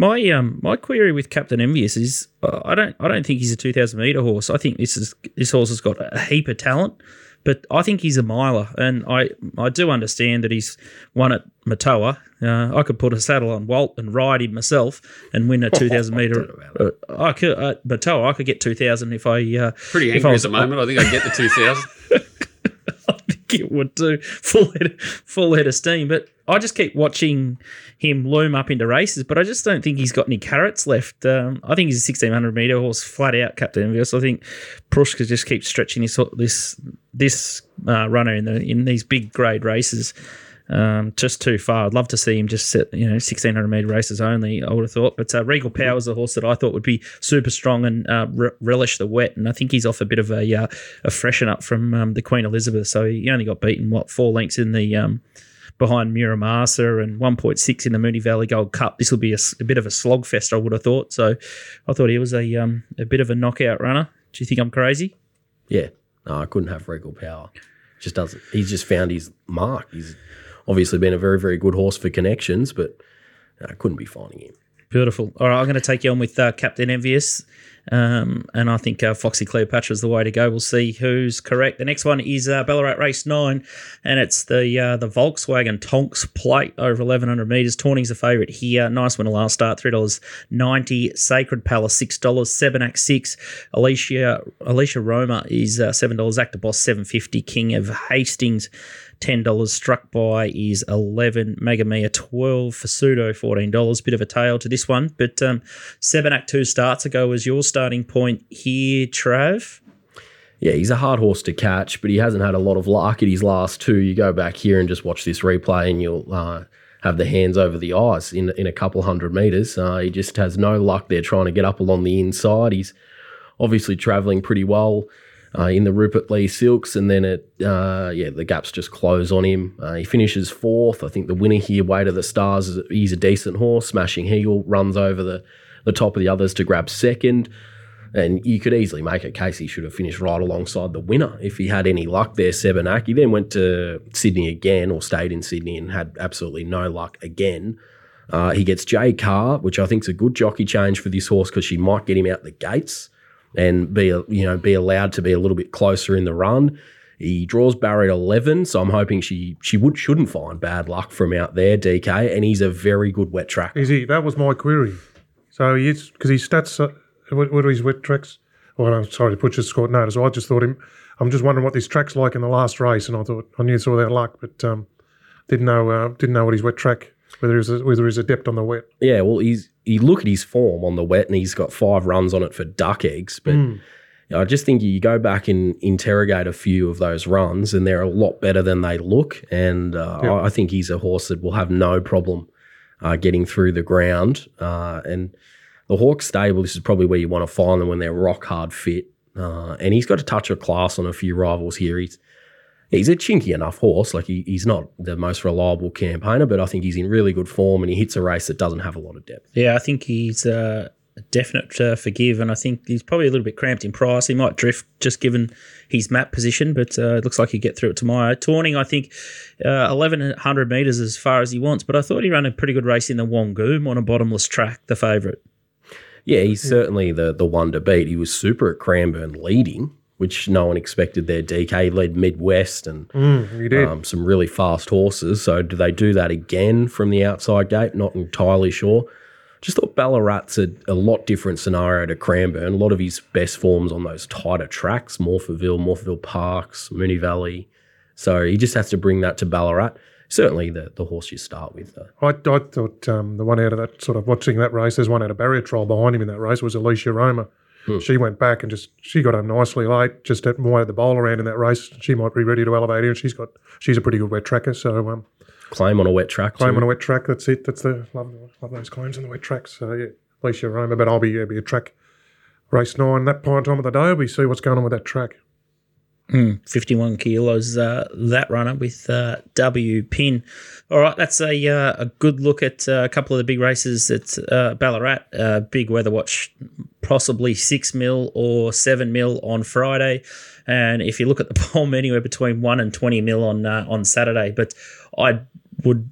My um my query with Captain Envious is uh, I don't I don't think he's a two thousand meter horse. I think this is this horse has got a heap of talent, but I think he's a miler, and I I do understand that he's won at Matoa. Uh, I could put a saddle on Walt and ride him myself and win a two thousand meter. Uh, I could at Matoa I could get two thousand if I uh, Pretty if angry I at the moment. I think I get the 2000. It would do full head, full head of steam. But I just keep watching him loom up into races, but I just don't think he's got any carrots left. Um, I think he's a sixteen hundred meter horse, flat out, Captain Envious. I think Preusker just keeps stretching this this this uh, runner in the in these big grade races. Um, just too far. I'd love to see him just set, you know, 1600 metre races only, I would have thought. But uh, Regal Power is a horse that I thought would be super strong and uh, re- relish the wet. And I think he's off a bit of a, uh, a freshen up from um, the Queen Elizabeth. So he only got beaten, what, four lengths in the. Um, behind Muramasa and 1.6 in the Moonee Valley Gold Cup. This will be a, a, bit of a slogfest, I would have thought. So I thought he was a um, a bit of a knockout runner. Do you think I'm crazy? Yeah, no, I couldn't have Regal Power. Just doesn't. He's just found his mark. He's obviously been a very, very good horse for connections, but I couldn't be finding him. Beautiful. All right, I'm going to take you on with uh, Captain Envious. Um, and I think uh, Foxy Cleopatra is the way to go. We'll see who's correct. The next one is uh, Ballarat Race Nine, and it's the uh, the Volkswagen Tonks Plate over 1100 meters. Tawning's a favourite here. Nice winner last start, three dollars ninety. Sacred Palace six dollars. Seven Act six. Alicia Alicia Roma is uh, seven dollars. Actor Boss seven fifty. King of Hastings $10. Struck by is 11 Mega Mia 12 for Pseudo $14. Bit of a tail to this one. But um, 7 Act 2 starts ago was your starting point here, Trav. Yeah, he's a hard horse to catch, but he hasn't had a lot of luck at his last two. You go back here and just watch this replay, and you'll uh, have the hands over the eyes in in a couple hundred meters. Uh, he just has no luck there trying to get up along the inside. He's obviously travelling pretty well uh, in the Rupert Lee Silks, and then it, uh, yeah, the gaps just close on him. Uh, he finishes fourth. I think the winner here, Way to the Stars, is he's a decent horse. Smashing Eagle runs over the the top of the others to grab second. And you could easily make a case he should have finished right alongside the winner if he had any luck there, Sebenak. He then went to Sydney again or stayed in Sydney and had absolutely no luck again. Uh, he gets J Kah, which I think is a good jockey change for this horse because she might get him out the gates and be you know be allowed to be a little bit closer in the run. He draws Barry at eleven, so I'm hoping she she would shouldn't find bad luck from out there, DK. And he's a very good wet track. Is he? That was my query. So he's because his stats. Uh, what, what are his wet tracks? Well, I'm sorry to put your score notice. I just thought him. I'm just wondering what this track's like in the last race, and I thought I knew all that luck, but um, didn't know uh, didn't know what his wet track whether he's a, whether he's adept on the wet. Yeah, well, he's you look at his form on the wet, and he's got five runs on it for duck eggs. But mm. you know, I just think you go back and interrogate a few of those runs, and they're a lot better than they look. And uh, I, I, think he's a horse that will have no problem uh, getting through the ground. Uh, and the Hawkes stable, this is probably where you want to find them when they're rock hard fit. Uh, and he's got a touch of class on a few rivals here. He's he's a chinky enough horse. Like he, he's not the most reliable campaigner, but I think he's in really good form and he hits a race that doesn't have a lot of depth. Yeah, I think he's uh, a definite uh, forgive, and I think he's probably a little bit cramped in price. He might drift just given his map position, but uh, it looks like he'll get through it tomorrow. Tawning, I think, uh, 1100 metres as far as he wants, but I thought he ran a pretty good race in the Wongoom on a bottomless track, the favourite. Yeah, he's certainly the the one to beat. He was super at Cranbourne leading which no one expected there. DK led Midwest and mm, um, some really fast horses. So do they do that again from the outside gate? Not entirely sure. Just thought Ballarat's a, a lot different scenario to Cranbourne. A lot of his best forms on those tighter tracks, Morphettville, Morphettville Parks, Moonee Valley. So he just has to bring that to Ballarat. Certainly the, the horse you start with. Though. I, I thought um, the one out of that sort of watching that race, there's one out of barrier trial behind him in that race was Alicia Roma. Hmm. She went back and just she got home nicely late, just at more the bowl around in that race. She might be ready to elevate her. She's got she's a pretty good wet tracker. So um, claim on a wet track. Claim too. on a wet track. That's it. That's the love, love those claims on the wet tracks. So yeah, Alicia Roma. But I'll be, I'll be a track race nine that point time of the day. We see what's going on with that track. Mm, 51 kilos, uh, that runner with uh, W pin. All right, that's a uh, a good look at uh, a couple of the big races at uh, Ballarat. Uh, big weather watch, possibly six mil or seven mil on Friday, and if you look at the poll, anywhere between one and twenty mil on on Saturday. But I would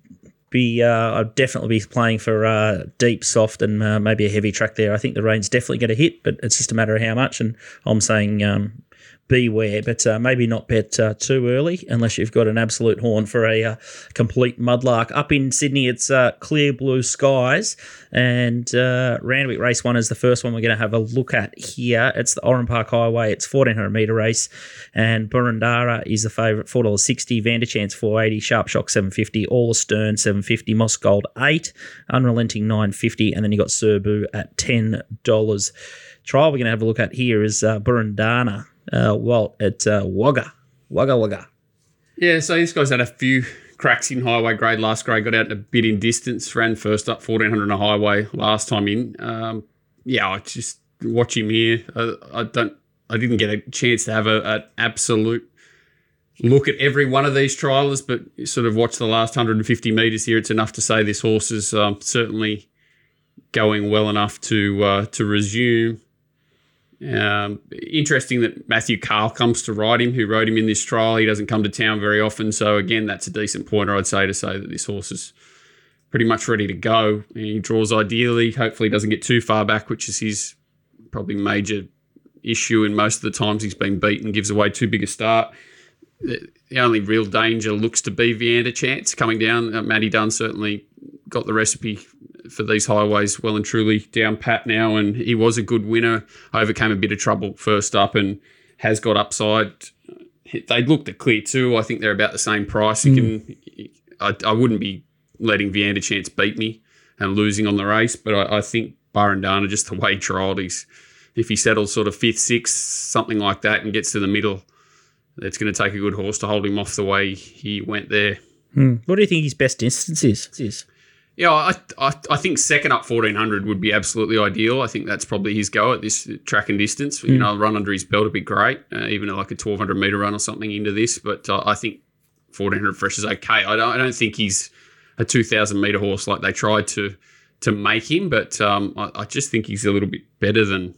be uh, I'd definitely be playing for uh, deep, soft, and uh, maybe a heavy track there. I think the rain's definitely going to hit, but it's just a matter of how much. And I'm saying um, beware, but uh, maybe not bet uh, too early unless you've got an absolute horn for a uh, complete mudlark. Up in Sydney, it's uh, clear blue skies, and uh, Randwick Race One is the first one we're going to have a look at here. It's the Oran Park Highway. It's 1400 metre race, and Burundara is the favourite, four dollars sixty. Vanderchance four eighty. Sharp Shock seven fifty. All Stern seven fifty. Moss Gold eight. Unrelenting nine fifty, and then you got Serbu at ten dollars. Trial we're going to have a look at here is uh, Burundana uh, well, at uh, Wagga, Wagga Wagga. Yeah, so this guy's had a few cracks in highway grade last grade. Got out a bit in distance. Ran first up fourteen hundred in a highway last time in. Um, yeah, I just watch him here. I, I don't. I didn't get a chance to have an absolute look at every one of these trialers, but sort of watch the last 150 metres here. It's enough to say this horse is um, certainly going well enough to uh, to resume. Um, interesting that Matthew Carl comes to ride him, who rode him in this trial. He doesn't come to town very often, so again, that's a decent pointer, I'd say, to say that this horse is pretty much ready to go. He draws ideally. Hopefully, doesn't get too far back, which is his probably major issue. And most of the times he's been beaten, gives away too big a start. The only real danger looks to be Viander Chance coming down. Uh, Matty Dunn certainly got the recipe for these highways well and truly down pat now, and he was a good winner. Overcame a bit of trouble first up and has got upside. They looked at clear too. I think they're about the same price. You hmm. can, I, I wouldn't be letting Viander Chance beat me and losing on the race, but I, I think Barandana just the way he trialled, he's if he settles sort of fifth, sixth, something like that, and gets to the middle, it's going to take a good horse to hold him off the way he went there. Hmm. What do you think his best instance is? is? Yeah, I, I, I think second up 1400 would be absolutely ideal. I think that's probably his go at this track and distance. You know, a run under his belt would be great, uh, even like a 1200 meter run or something into this. But uh, I think 1400 fresh is okay. I don't, I don't think he's a 2000 meter horse like they tried to to make him, but um, I, I just think he's a little bit better than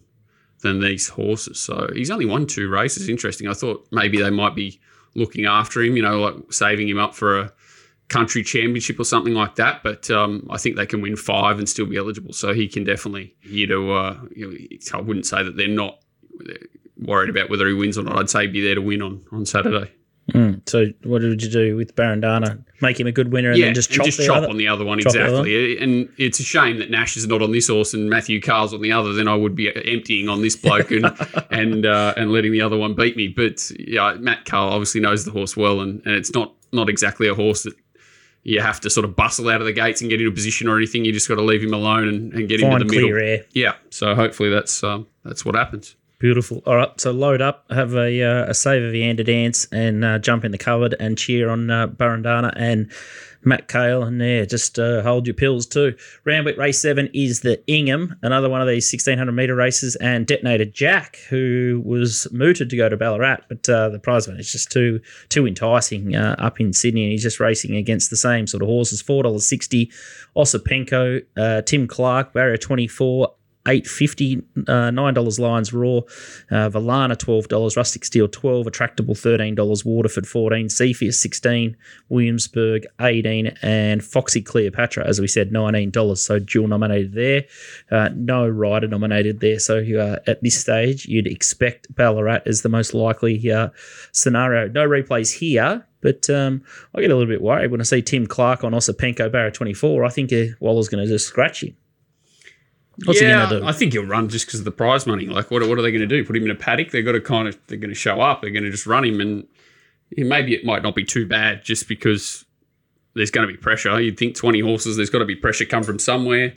than these horses. So he's only won two races. Interesting. I thought maybe they might be looking after him, you know, like saving him up for a country championship or something like that. But um, I think they can win five and still be eligible. So he can definitely here to. Uh, you know, I wouldn't say that they're not worried about whether he wins or not. I'd say be there to win on on Saturday. Mm. So what did you do with Barandana? Make him a good winner and then just chop just the chop other? on the other one chop the other exactly. And it's a shame that Nash is not on this horse and Matthew Carl's on the other. Then I would be emptying on this bloke and and uh, and letting the other one beat me. But yeah, Matt Carl obviously knows the horse well, and, and it's not not exactly a horse that you have to sort of bustle out of the gates and get into position or anything. You just got to leave him alone and, and get Find into the middle. clear air. Yeah. So hopefully that's um, that's what happens. Beautiful. All right, so load up, have a uh, a save of the Ander dance, and uh, jump in the cupboard and cheer on uh, Barandana and Matt Kale, and yeah, just uh, hold your pills too. Randwick Race Seven is the Ingham, another one of these sixteen hundred meter races, and Detonator Jack, who was mooted to go to Ballarat, but uh, the prize money is just too too enticing uh, up in Sydney, and he's just racing against the same sort of horses. Four dollars sixty, Osipenko, uh, Tim Clark, barrier twenty four. Eight fifty, uh, nine dollars Lions Raw, uh, Valana twelve dollars, Rustic Steel twelve, Attractable thirteen dollars, Waterford fourteen, Cepheus sixteen, Williamsburg eighteen, and Foxy Cleopatra, as we said, nineteen dollars. So dual nominated there, uh, no rider nominated there. So uh, at this stage, you'd expect Ballarat as the most likely uh, scenario. No replays here. But um, I get a little bit worried when I see Tim Clark on Osipenko Barra 24. I think uh, Waller's going to just scratch him. What's yeah, he going to do? I think he'll run just because of the prize money. Like, what, what are they going to do? Put him in a paddock? They've got to kind of, they're going to show up. They're going to just run him. And maybe it might not be too bad just because there's going to be pressure. You'd think 20 horses, there's got to be pressure come from somewhere.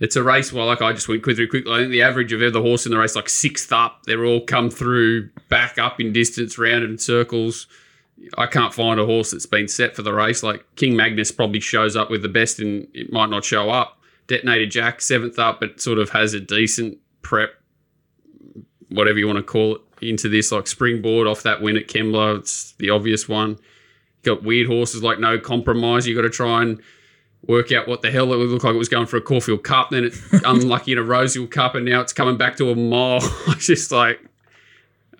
It's a race, where, like I just went quickly, quickly. I think the average of every horse in the race, like sixth up, they're all come through, back up in distance, rounded in circles. I can't find a horse that's been set for the race. Like King Magnus probably shows up with the best and it might not show up. Detonator Jack, seventh up, but sort of has a decent prep, whatever you want to call it, into this like springboard off that win at Kembla. It's the obvious one. Got weird horses like No Compromise. You got to try and work out what the hell it would look like. It was going for a Caulfield Cup, then it's unlucky in a Rosehill Cup, and now it's coming back to a mile. It's just like,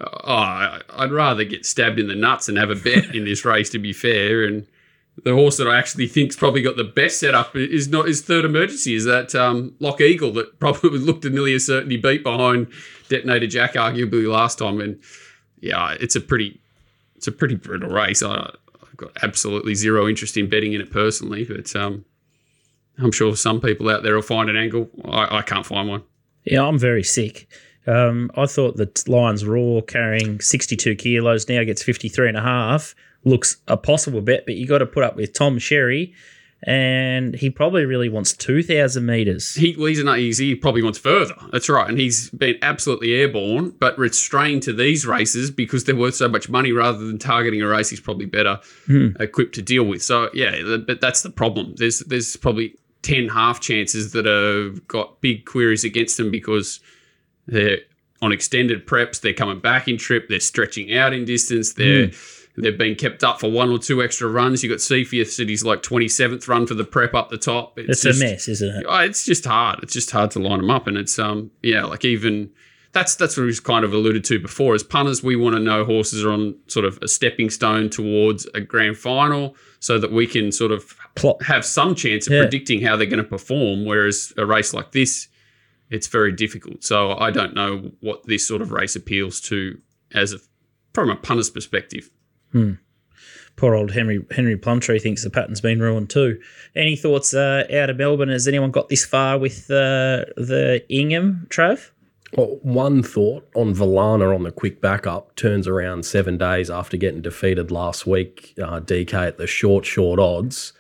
oh, I'd rather get stabbed in the nuts and have a bet in this race, to be fair. And the horse that I actually think's probably got the best setup is not is third emergency. Is that um, Lock Eagle that probably looked a nearly a certainty beat behind Detonator Jack, arguably last time. And yeah, it's a pretty it's a pretty brutal race. I, I've got absolutely zero interest in betting in it personally, but um, I'm sure some people out there will find an angle. I, I can't find one. Yeah, I'm very sick. Um, I thought that Lions Raw carrying 62 kilos now gets 53 and a half looks a possible bet, but you got to put up with Tom Sherry and he probably really wants 2,000 meters. He, well, he's, an, easy. he probably wants further. That's right. And he's been absolutely airborne, but restrained to these races because they're worth so much money rather than targeting a race he's probably better hmm. equipped to deal with. So, yeah, but that's the problem. There's, there's probably 10 half chances that have got big queries against them because they're on extended preps, they're coming back in trip, they're stretching out in distance, they're. Hmm. They've been kept up for one or two extra runs. You got Cepheus his like twenty seventh run for the prep up the top. It's, just- a mess, isn't it? Oh, it's just hard. It's just hard to line them up, and it's um yeah, like even that's that's what we've kind of alluded to before. As punters, we want to know horses are on sort of a stepping stone towards a grand final, so that we can sort of Plot. have some chance of Yeah. predicting how they're going to perform. Whereas a race like this, it's very difficult. So I don't know what this sort of race appeals to as a from a punter's perspective. Poor old Henry Henry Plumtree thinks the pattern's been ruined too. Any thoughts uh, out of Melbourne? Has anyone got this far with uh, the Ingham, Trav? Well, one thought on Valana on the quick backup turns around seven days after getting defeated last week. Uh, DK at the short, short odds.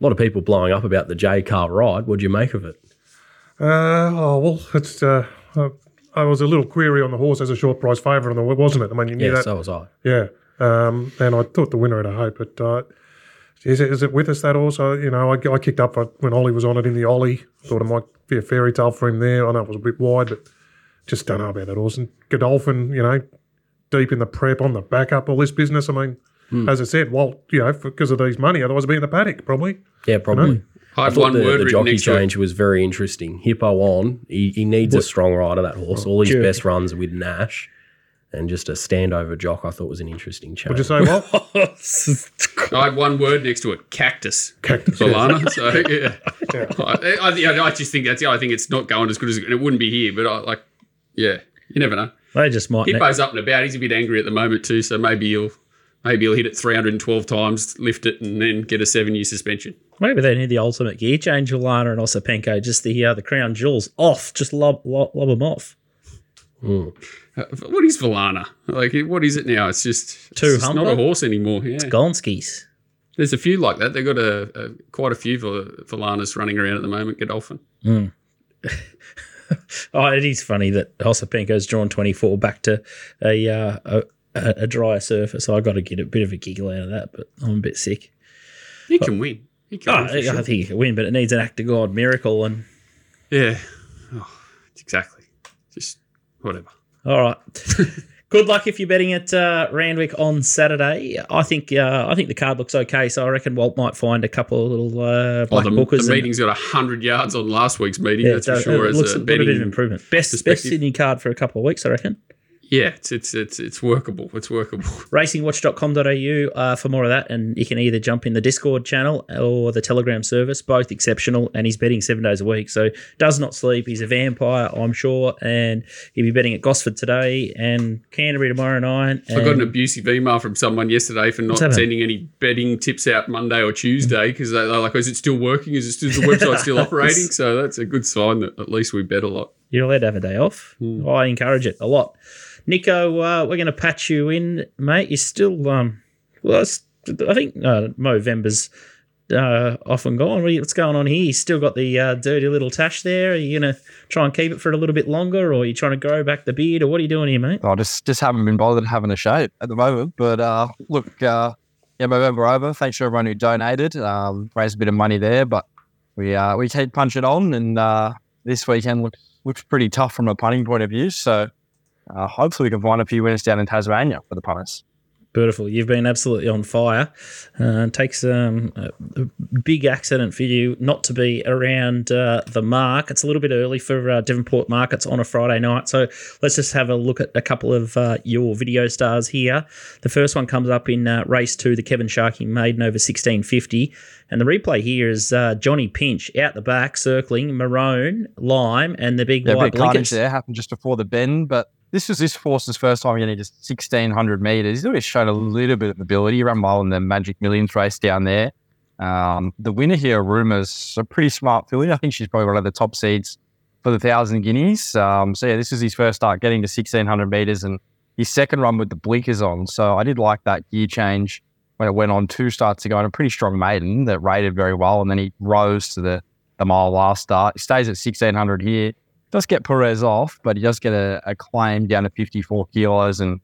A lot of people blowing up about the J Kah ride. What do you make of it? Uh, oh well, it's. Uh, uh, I was a little query on the horse as a short price favourite, on the wasn't it? I mean, you knew Yeah, that. so was I. Yeah, um, and I thought the winner had a hope, but uh, is it is it with us that also? You know, I, I kicked up when Ollie was on it in the Ollie. Thought it might be a fairy tale for him there. I know it was a bit wide, but just don't know about that horse. And Godolphin, you know, deep in the prep on the backup, all this business. I mean, as I said, Walt, you know, because of these money, otherwise it'd be in the paddock probably. Yeah, probably. I I thought one the, word the jockey next to change was very interesting. Hippo on. He, he needs a strong rider, that horse. All his Sure. best runs are with Nash. And just a standover jock, I thought was an interesting change. Would you say Walt? I had one word next to it: cactus. Cactus. yeah. Solana. So yeah, I, I, I just think that's. Yeah, I think it's not going as good as and it wouldn't be here. But I like, yeah, you never know. They just might. Hippo's up and about. He's a bit angry at the moment too. So maybe he'll maybe he'll hit it 312 times, lift it, and then get a seven year suspension. Maybe they need the ultimate gear change, Lana and Osipenko. Just the uh, the crown jewels off. Just lob lob, lob them off. Uh, Uh, what is Valana? Like, what is it now? It's just it's Two just not a horse anymore. Yeah, It's Gonskis. there's a few like that. They've got a, a quite a few Val- Valanas running around at the moment. Godolphin. Hmm. Oh, it is funny that Osipenko's drawn 24 back to a, uh, a, a drier surface. I got to get a bit of a giggle out of that, but I'm a bit sick. He can win. He can. Oh, win I sure. think he can win, but it needs an act of God miracle. And Yeah. Oh, exactly. Just whatever. All right, good luck if you're betting at uh, Randwick on Saturday. I think uh, I think the card looks okay, so I reckon Walt might find a couple of little uh, Oh, black the, bookers. the and- meeting's got 100 yards on last week's meeting, yeah, that's for sure. It as looks a a bit of improvement. Best best. Sydney card for a couple of weeks, I reckon. Yeah, it's, it's, it's, it's workable. It's workable. racingwatch.com.au uh, for more of that. And you can either jump in the Discord channel or the Telegram service, both exceptional. And he's betting seven days a week. So does not sleep. He's a vampire, I'm sure. And he'll be betting at Gosford today and Canterbury tomorrow night. I got an abusive email from someone yesterday for not sending any betting tips out Monday or Tuesday because they, they're like, is it still working? Is, it still, is the website still operating? So that's a good sign that at least we bet a lot. You're allowed to have a day off. Hmm. I encourage it a lot. Nicko, uh, we're going to patch you in, mate. You're still, um, well, I think uh, Movember's uh, off and gone. What's going on here? You still got the uh, dirty little tash there. Are you going to try and keep it for a little bit longer, or are you trying to grow back the beard, or what are you doing here, mate? I just just haven't been bothered having a shave at the moment. But uh, look, uh, yeah, November over. Thanks to everyone who donated. Um, raised a bit of money there, but we uh, we keep punching on, and uh, this weekend looks looks pretty tough from a punting point of view. So uh, hopefully we can find a few winners down in Tasmania for the punters. Beautiful. You've been absolutely on fire. Uh, takes um, a a big accident for you not to be around uh, the mark. It's a little bit early for uh, Devonport markets on a Friday night. So let's just have a look at a couple of uh, your video stars here. The first one comes up in uh, race two, the Kevin Sharkey Maiden over 1650. And the replay here is uh, Johnny Pinch out the back, circling maroon, lime, and the big Yeah, white blinkers. there happened just before the bend, but this was this horse's first time getting to 1600 meters. He's always shown a little bit of ability. He ran well in the Magic Millions race down there. Um, the winner here, Rumours, a pretty smart filly. I think she's probably one of the top seeds for the thousand guineas. Um, so yeah, this is his first start getting to 1600 meters and his second run with the blinkers on. So I did like that gear change when it went on two starts ago and a pretty strong maiden that rated very well. And then he rose to the, the mile last start. He stays at 1600 here. Does get Perez off, but he does get a, a claim down to 54 kilos. And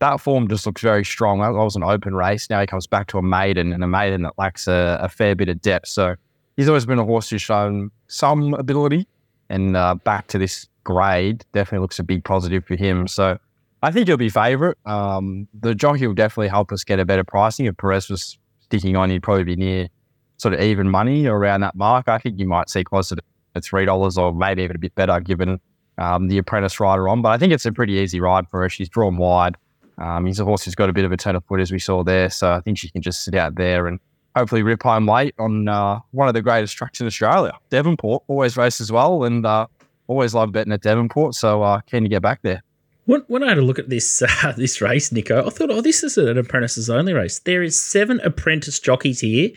that form just looks very strong. That was an open race. Now he comes back to a maiden and a maiden that lacks a, a fair bit of depth. So he's always been a horse who's shown some ability. And uh, back to this grade definitely looks a big positive for him. So I think he'll be favourite. Um, the jockey will definitely help us get a better pricing. If Perez was sticking on, he'd probably be near sort of even money around that mark. I think you might see closer to three dollars or maybe even a bit better given um, the apprentice rider on. But I think it's a pretty easy ride for her. She's drawn wide. Um, he's a horse who's got a bit of a turn of foot as we saw there. So I think she can just sit out there and hopefully rip home late on uh, one of the greatest tracks in Australia. Devonport always races well and uh, always love betting at Devonport. So uh, keen to get back there. When, when I had a look at this uh, this race, Nicko, I thought, oh, this is an apprentices only race. There is seven apprentice jockeys here.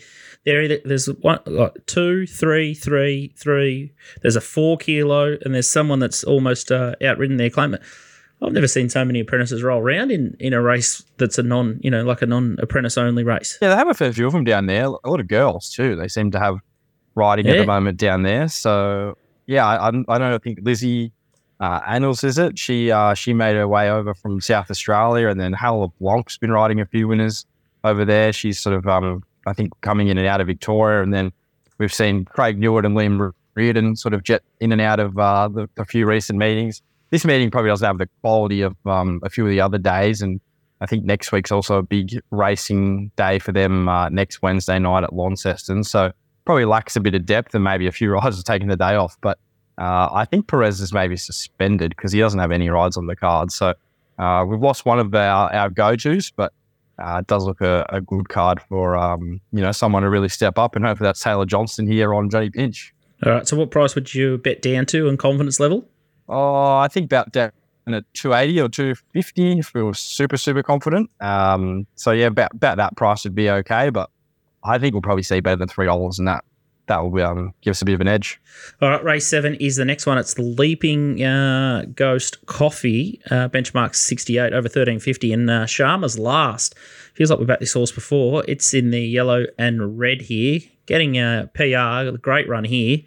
There, there's one, like two, three, three, three. There's a four kilo, and there's someone that's almost uh, outridden their claimant. I've never seen so many apprentices roll around in, in a race that's a non, you know, like a non apprentice only race. Yeah, they have a fair few of them down there. A lot of girls too. They seem to have riding Yeah. at the moment down there. So yeah, I, I, don't think Lizzie uh, Annals is it. She uh, she made her way over from South Australia, and then Hal Blanc's been riding a few winners over there. She's sort of um, I think coming in and out of Victoria, and then we've seen Craig Newitt and Liam Riordan sort of jet in and out of uh, the, the few recent meetings. This meeting probably doesn't have the quality of um, a few of the other days, and I think next week's also a big racing day for them uh, next Wednesday night at Launceston. So probably lacks a bit of depth, and maybe a few riders are taking the day off. But uh, I think Perez is maybe suspended because he doesn't have any rides on the card. So uh, we've lost one of our, our go-tos, but uh, it does look a, a good card for um, you know someone to really step up, and hopefully that's Taylor Johnston here on Johnny Pinch. All right. So, what price would you bet down to and confidence level? Oh, I think about down at 280 or 250 if we were super, super confident. Um, so yeah, about, about that price would be okay, but I think we'll probably see better than three dollars, in that that will um, give us a bit of an edge. All right, race seven is the next one. It's the Leaping uh, Ghost Coffee, uh, benchmark 68 over 1350, and uh, Sharma's last. Feels like we've bet this horse before. It's in the yellow and red here, getting a PR, a great run here,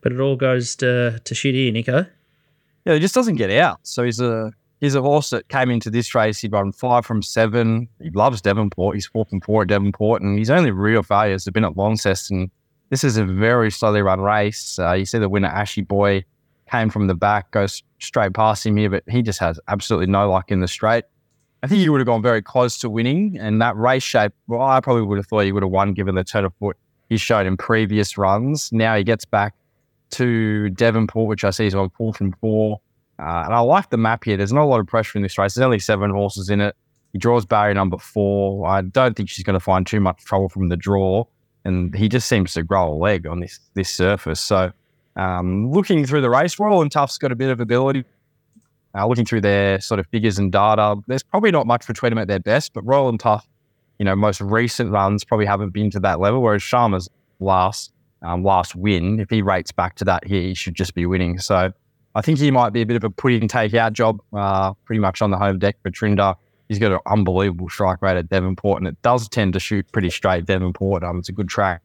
but it all goes to, to shit here, Nicko. Yeah, he just doesn't get out. So he's a he's a horse that came into this race. He'd run five from seven. He loves Devonport. He's four from four at Devonport, and his only real failures have been at Launceston. This is a very slowly run race. Uh, you see the winner, Ashy Boy, came from the back, goes straight past him here, but he just has absolutely no luck in the straight. I think he would have gone very close to winning, and that race shape, well, I probably would have thought he would have won given the turn of foot he's shown in previous runs. Now he gets back to Devonport, which I see is on four from four. Uh, and I like the map here. There's not a lot of pressure in this race. There's only seven horses in it. He draws barrier number four. I don't think she's going to find too much trouble from the draw. And he just seems to grow a leg on this this surface. So um, looking through the race, Royal and Tough's got a bit of ability. Uh, looking through their sort of figures and data, there's probably not much between them at their best, but Royal and Tough, you know, most recent runs probably haven't been to that level, whereas Sharma's last um, last win, if he rates back to that, he should just be winning. So I think he might be a bit of a put in take out job, uh, pretty much on the home deck for Trinder. He's got an unbelievable strike rate at Devonport, and it does tend to shoot pretty straight. Devonport, um, it's a good track,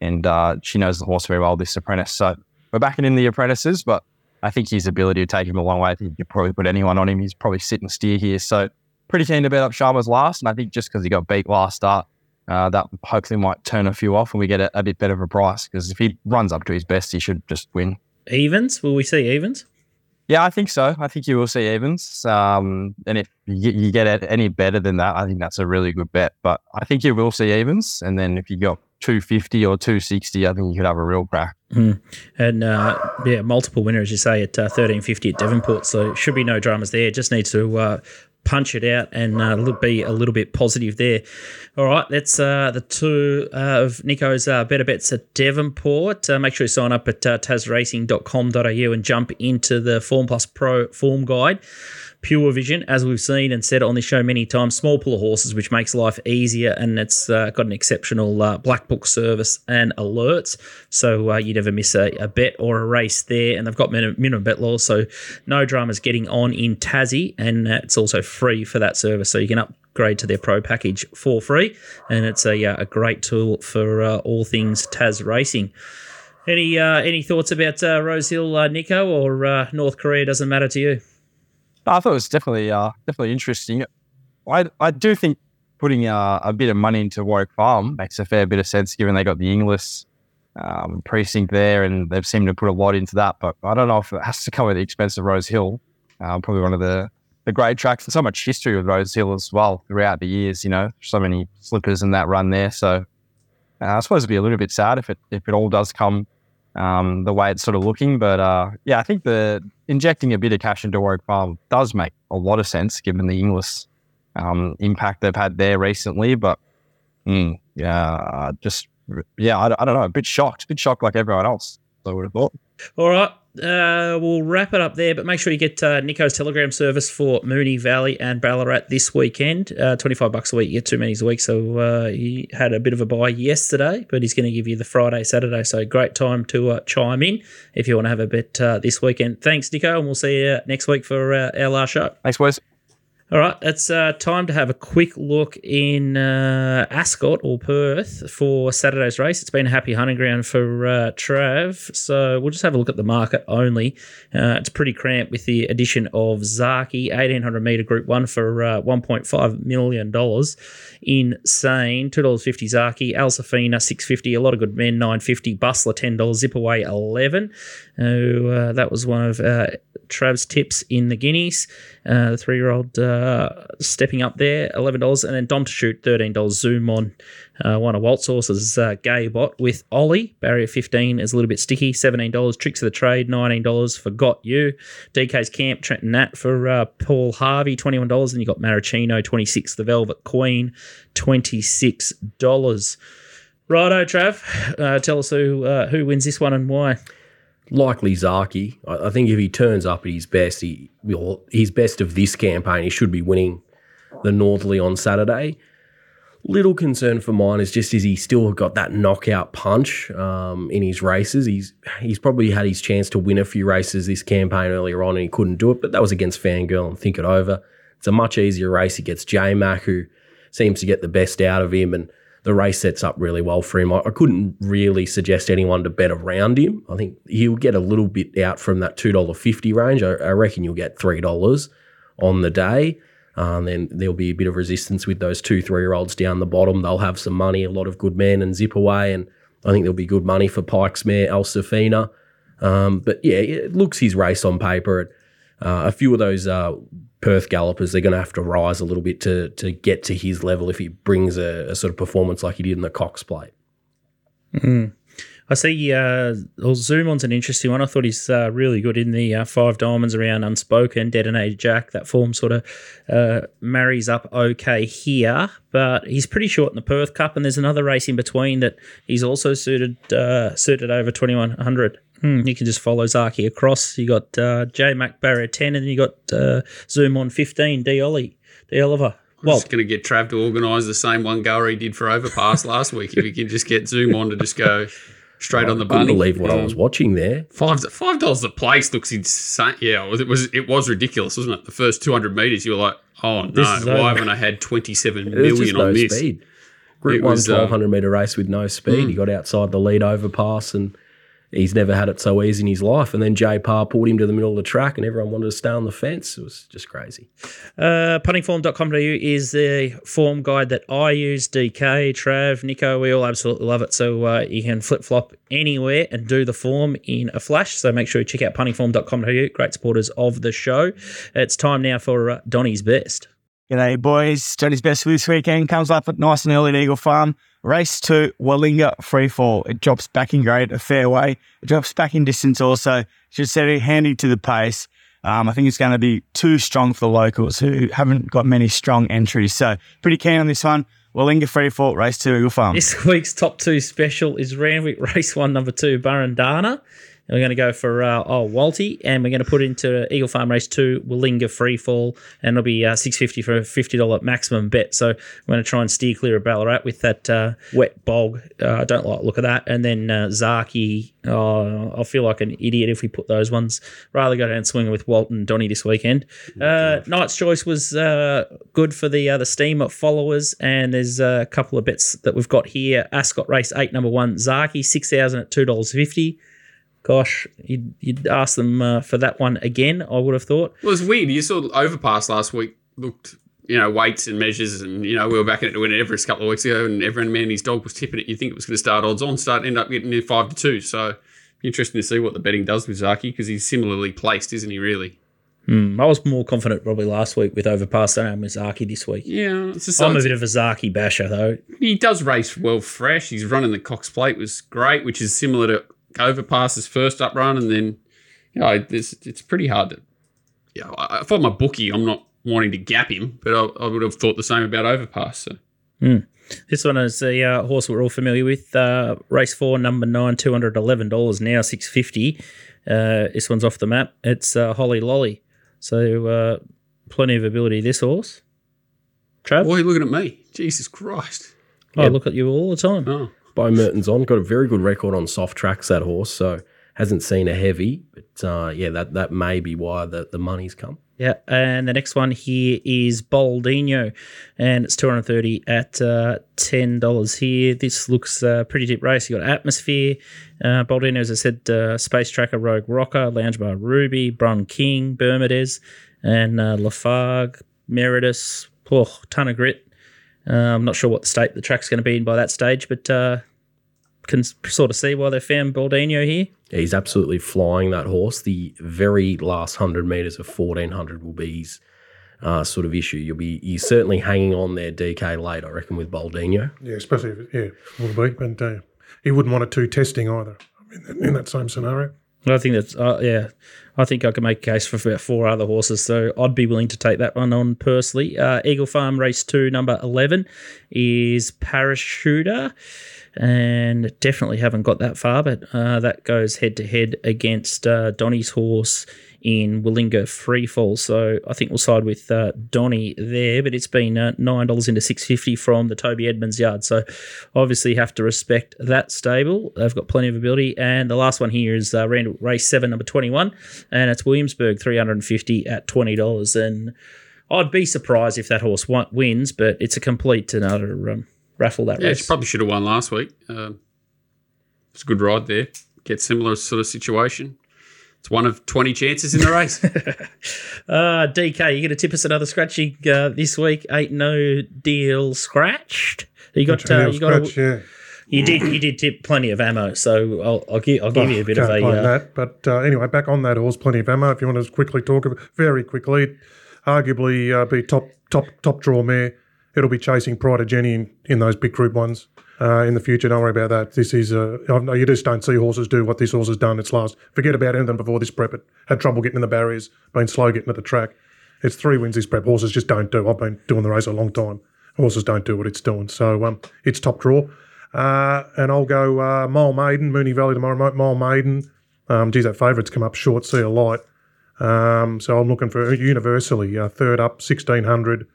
and uh, she knows the horse very well. This apprentice, so we're backing in the apprentices, but I think his ability to take him a long way. I think you probably put anyone on him. He's probably sit and steer here, so pretty keen to bet up Sharma's last, and I think just because he got beat last start, uh, that hopefully might turn a few off, and we get a, a bit better of a price. Because if he runs up to his best, he should just win. Evens? Will we see evens? Yeah, I think so. I think you will see evens. Um, and if you, you get it any better than that, I think that's a really good bet. But I think you will see evens. And then if you got 250 or 260, I think you could have a real crack. And uh, yeah, multiple winners, you say, at uh, 1350 at Devonport. So should be no dramas there. Just needs to uh, punch it out and uh, be a little bit positive there. All right, that's uh, the two uh, of Nicko's uh, better bets at Devonport. Uh, make sure you sign up at uh, tasracing.com.au and jump into the Form Plus Pro form guide. Pure Vision, as we've seen and said on this show many times, small pool of horses, which makes life easier, and it's uh, got an exceptional uh, black book service and alerts, so uh, you never miss a, a, bet or a race there. And they've got minimum, minimum bet laws, so no dramas getting on in Tassie, and it's also free for that service, so you can upgrade to their pro package for free, and it's a, uh, a great tool for uh, all things Tas racing. Any uh, any thoughts about Rosehill, Nicko, or North Korea? Doesn't matter to you. I thought it was definitely uh, definitely interesting. I I do think putting uh, a bit of money into Warwick Farm makes a fair bit of sense, given they got the Inglis um, precinct there, and they've seemed to put a lot into that. But I don't know if it has to come at the expense of Rose Hill. Uh, probably one of the the great tracks, and so much history with Rose Hill as well throughout the years. You know, so many slippers in that run there. So uh, I suppose it'd be a little bit sad if it if it all does come um, the way it's sort of looking. But uh, yeah, I think the injecting a bit of cash into Warwick Farm does make a lot of sense given the Inglis um, impact they've had there recently. But mm, yeah, just yeah, I, I, don't know, a bit shocked, a bit shocked like everyone else. I would have thought. All right, uh, we'll wrap it up there, but make sure you get uh, Nicko's Telegram service for Moonee Valley and Ballarat this weekend. Uh, 25 bucks a week, you get two minis a week. So uh, he had a bit of a buy yesterday, but he's going to give you the Friday, Saturday. So great time to uh, chime in if you want to have a bet uh, this weekend. Thanks, Nicko, and we'll see you next week for our last show. Thanks, boys. All right, it's uh, time to have a quick look in uh, Ascot or Perth for Saturday's race. It's been a happy hunting ground for uh, Trav, so we'll just have a look at the market only. Uh, it's pretty cramped with the addition of Zaaki, 1800 metre Group 1 for uh, $1.5 million. Insane. $2.50 Zaaki, Al Safina, 650 a lot of good men, 950 Bustler, $10, Zip Away, 11 uh, That was one of Trav's tips in the Guineas. The three-year-old uh, stepping up there, eleven dollars, and then Dom to shoot, thirteen dollars. Zoom on uh, one of Walt Source's uh, gay bot with Ollie barrier fifteen is a little bit sticky, seventeen dollars. Tricks of the trade, nineteen dollars Forgot You. DK's Camp Trenton Nat for uh, Paul Harvey, twenty one dollars. And you got Maricino, twenty six. The Velvet Queen, twenty six dollars. Righto, Trav. Uh, tell us who uh, who wins this one and why likely Zaaki. I, I, think if he turns up at his best, he will his best of this campaign, he should be winning the Northerly on Saturday. Little concern for mine is just is he still got that knockout punch um, in his races. He's he's probably had his chance to win a few races this campaign earlier on and he couldn't do it, but that was against Fangirl and Think It Over. It's a much easier race. He gets J Mac, who seems to get the best out of him, and the race sets up really well for him. I, I, couldn't really suggest anyone to bet around him. I think he'll get a little bit out from that $2.50 range. I, I reckon you'll get $3 on the day. and then there'll be a bit of resistance with those two three year olds down the bottom. They'll have some money, a lot of good men and zip away. And I think there'll be good money for Pike's Mare, Al Safina. Um, but yeah, it looks his race on paper. Uh, a few of those uh, Perth gallopers, they're going to have to rise a little bit to to get to his level if he brings a, a sort of performance like he did in the Cox Plate. Mm. I see. Uh, well, Zoom on's an interesting one. I thought he's uh, really good in the uh, five diamonds around Unspoken, Detonator Jack. That form sort of uh, marries up okay here, but he's pretty short in the Perth Cup, and there's another race in between that he's also suited uh, suited over twenty one hundred. Hmm. You can just follow Zaaki across. You got uh, J Mac Barrier 10, and then you got uh, Zoom on 15, D Ollie, D Oliver. Well, just going to get Trav to organise the same one goer did for Overpass last week. If you can just get Zoom on to just go straight on the bunny. I couldn't believe what um, I was watching there. Five five dollars a place looks insane. Yeah, it was, it was it was ridiculous, wasn't it? The first two hundred meters, you were like, oh no, why haven't I had twenty seven million on no this? Speed. Group it one, was, 1200 uh, meter race with no speed. Mm. He got outside the lead overpass and he's never had it so easy in his life. And then Jay Parr pulled him to the middle of the track and everyone wanted to stay on the fence. It was just crazy. Uh, puntingform.com.au is the form guide that I use. DK, Trav, Nicko, we all absolutely love it. So uh, you can flip flop anywhere and do the form in a flash. So make sure you check out puntingform.com.au. Great supporters of the show. It's time now for uh, Donny's Best. G'day, boys. Donny's Best for this weekend comes up at nice and early at Eagle Farm. Race two, Wallinga free fall. It drops back in grade a fair way. It drops back in distance also. Should set it handy to the pace. Um, I think it's going to be too strong for the locals who haven't got many strong entries. So pretty keen on this one. Wallinga free fall, race two, Eagle Farm. This week's top two special is Randwick Race One, number two, Burundana. we're going to go for uh, oh Walty, and we're going to put into Eagle Farm Race Two Willinga Freefall, and it'll be uh, six fifty for a fifty dollar maximum bet. So we're going to try and steer clear of Ballarat with that uh, wet bog. Uh, I don't like the look of that. And then uh, Zaaki, oh, I feel like an idiot if we put those ones. Rather go down and swing with Walton and Donny this weekend. Uh, Knight's Choice was uh, good for the uh, the steam followers, and there's a couple of bets that we've got here. Ascot Race Eight, number one, Zaaki six thousand at two dollars fifty. Gosh, you'd, you'd ask them uh, for that one again. I would have thought. Well, it's weird. You saw Overpass last week looked, you know, weights and measures, and you know we were backing it to win it Everest a couple of weeks ago, and everyone man and his dog was tipping it. You think it was going to start odds on, start end up getting near five to two. So interesting to see what the betting does with Zaaki because he's similarly placed, isn't he? Really? Hmm, I was more confident probably last week with Overpass than I am with Zaaki this week. Yeah, it's just I'm a bit of a Zaaki basher though. he does race well fresh. He's running the Cox Plate was great, which is similar to Overpass's first up run, and then you know, it's it's pretty hard to. Yeah, I- if I'm a bookie, I'm not wanting to gap him, but I, I would have thought the same about Overpass. So. This one is a uh, horse we're all familiar with. Uh, race four, number nine, two hundred eleven dollars now, six fifty. Uh, this one's off the map. It's uh, Holly Lolly, so uh, plenty of ability. This horse, Trav. Boy, looking at me, Jesus Christ! I look at you all the time. Oh, Beau Mertens on. Got a very good record on soft tracks, that horse. So hasn't seen a heavy. But uh, yeah, that, that may be why the, the money's come. Yeah, and the next one here is Boldino, and it's two hundred thirty at uh, ten dollars here. This looks uh, pretty deep race. You got Atmosphere, uh, Boldino, as I said, uh, Space Tracker, Rogue Rocker, Lounge Bar Ruby, Brun King, Bermudez, and uh, Lafargue, Meritus. Oh, ton of grit. Uh, I'm not sure what the state the track's going to be in by that stage, but uh, can sort of see why they found Baldino here. Yeah, he's absolutely flying that horse. The very last hundred meters of fourteen hundred will be his uh, sort of issue. You'll be you're certainly hanging on there, DK late, I reckon, with Baldino. Yeah, especially if, yeah, would be. But uh, he wouldn't want it too testing either in that, in that same scenario. I think that's uh, yeah. I think I can make a case for about four other horses, so I'd be willing to take that one on personally. Uh, Eagle Farm Race Two, number eleven, is Parachuter, and definitely haven't got that far, but uh, that goes head to head against uh, Donny's horse in Willinga Freefall. So I think we'll side with uh, Donny there, but it's been uh, nine dollars into six fifty from the Toby Edmonds yard. So obviously have to respect that stable. They've got plenty of ability. And the last one here is uh, Randwick Race Seven, number twenty-one, and it's Williamsburg three hundred and fifty at twenty dollars. And I'd be surprised if that horse wins, but it's a complete and utter um, raffle that yeah, race. she probably should have won last week. Um, it's a good ride there. Get similar sort of situation. It's one of twenty chances in the race. Uh, DK, you're going to tip us another scratchy uh, this week? Ain't no deal scratched. You got, uh, you got, Scratch, yeah. you did, you did tip plenty of ammo. So I'll, I'll give, I'll give you a bit of a. Uh, that. But uh, anyway, back on that horse, plenty of ammo. If you want to quickly talk of it, very quickly, arguably uh, be top top top draw mare. It'll be chasing Pride of Jenny in, in those big group ones uh, in the future. Don't worry about that. This is uh, I know you just don't see horses do what this horse has done. Its last. Forget about anything before this prep. It had trouble getting in the barriers, been slow getting at the track. It's three wins this prep. Horses just don't do. I've been doing the race a long time. Horses don't do what it's doing. So um, it's top draw. Uh, and I'll go uh, Mole Maiden, Moonee Valley tomorrow. Mo- Mole Maiden. Um, geez, that favourite's come up short. See a light. Um, so I'm looking for universally uh, third up, sixteen hundred.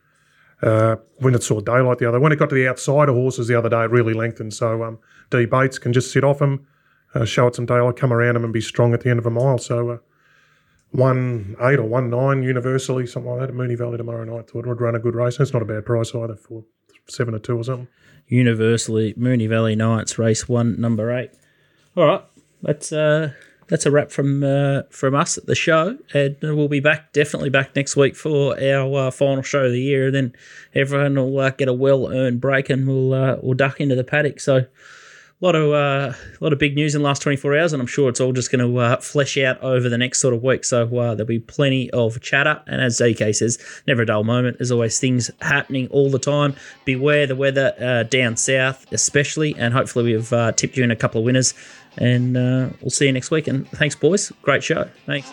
Uh, when it saw daylight the other, when it got to the outside of horses the other day, it really lengthened. So um, D Bates can just sit off him, uh, show it some daylight, come around him, and be strong at the end of a mile. So uh, one eight or one nine universally, something like that. At Moonee Valley tomorrow night. Thought it would run a good race. And it's not a bad price either for seven or two or something. Universally Moonee Valley Knights race one number eight. All right, that's uh that's a wrap from uh, from us at the show, and we'll be back definitely back next week for our uh, final show of the year. And then everyone will uh, get a well earned break, and we'll uh, we'll duck into the paddock. So. A lot of uh, a lot of big news in the last 24 hours, and I'm sure it's all just going to uh, flesh out over the next sort of week. So uh, there'll be plenty of chatter. And as DK says, never a dull moment. There's always things happening all the time. Beware the weather uh, down south, especially, and hopefully we've uh, tipped you in a couple of winners. And uh, we'll see you next week. And thanks, boys. Great show. Thanks.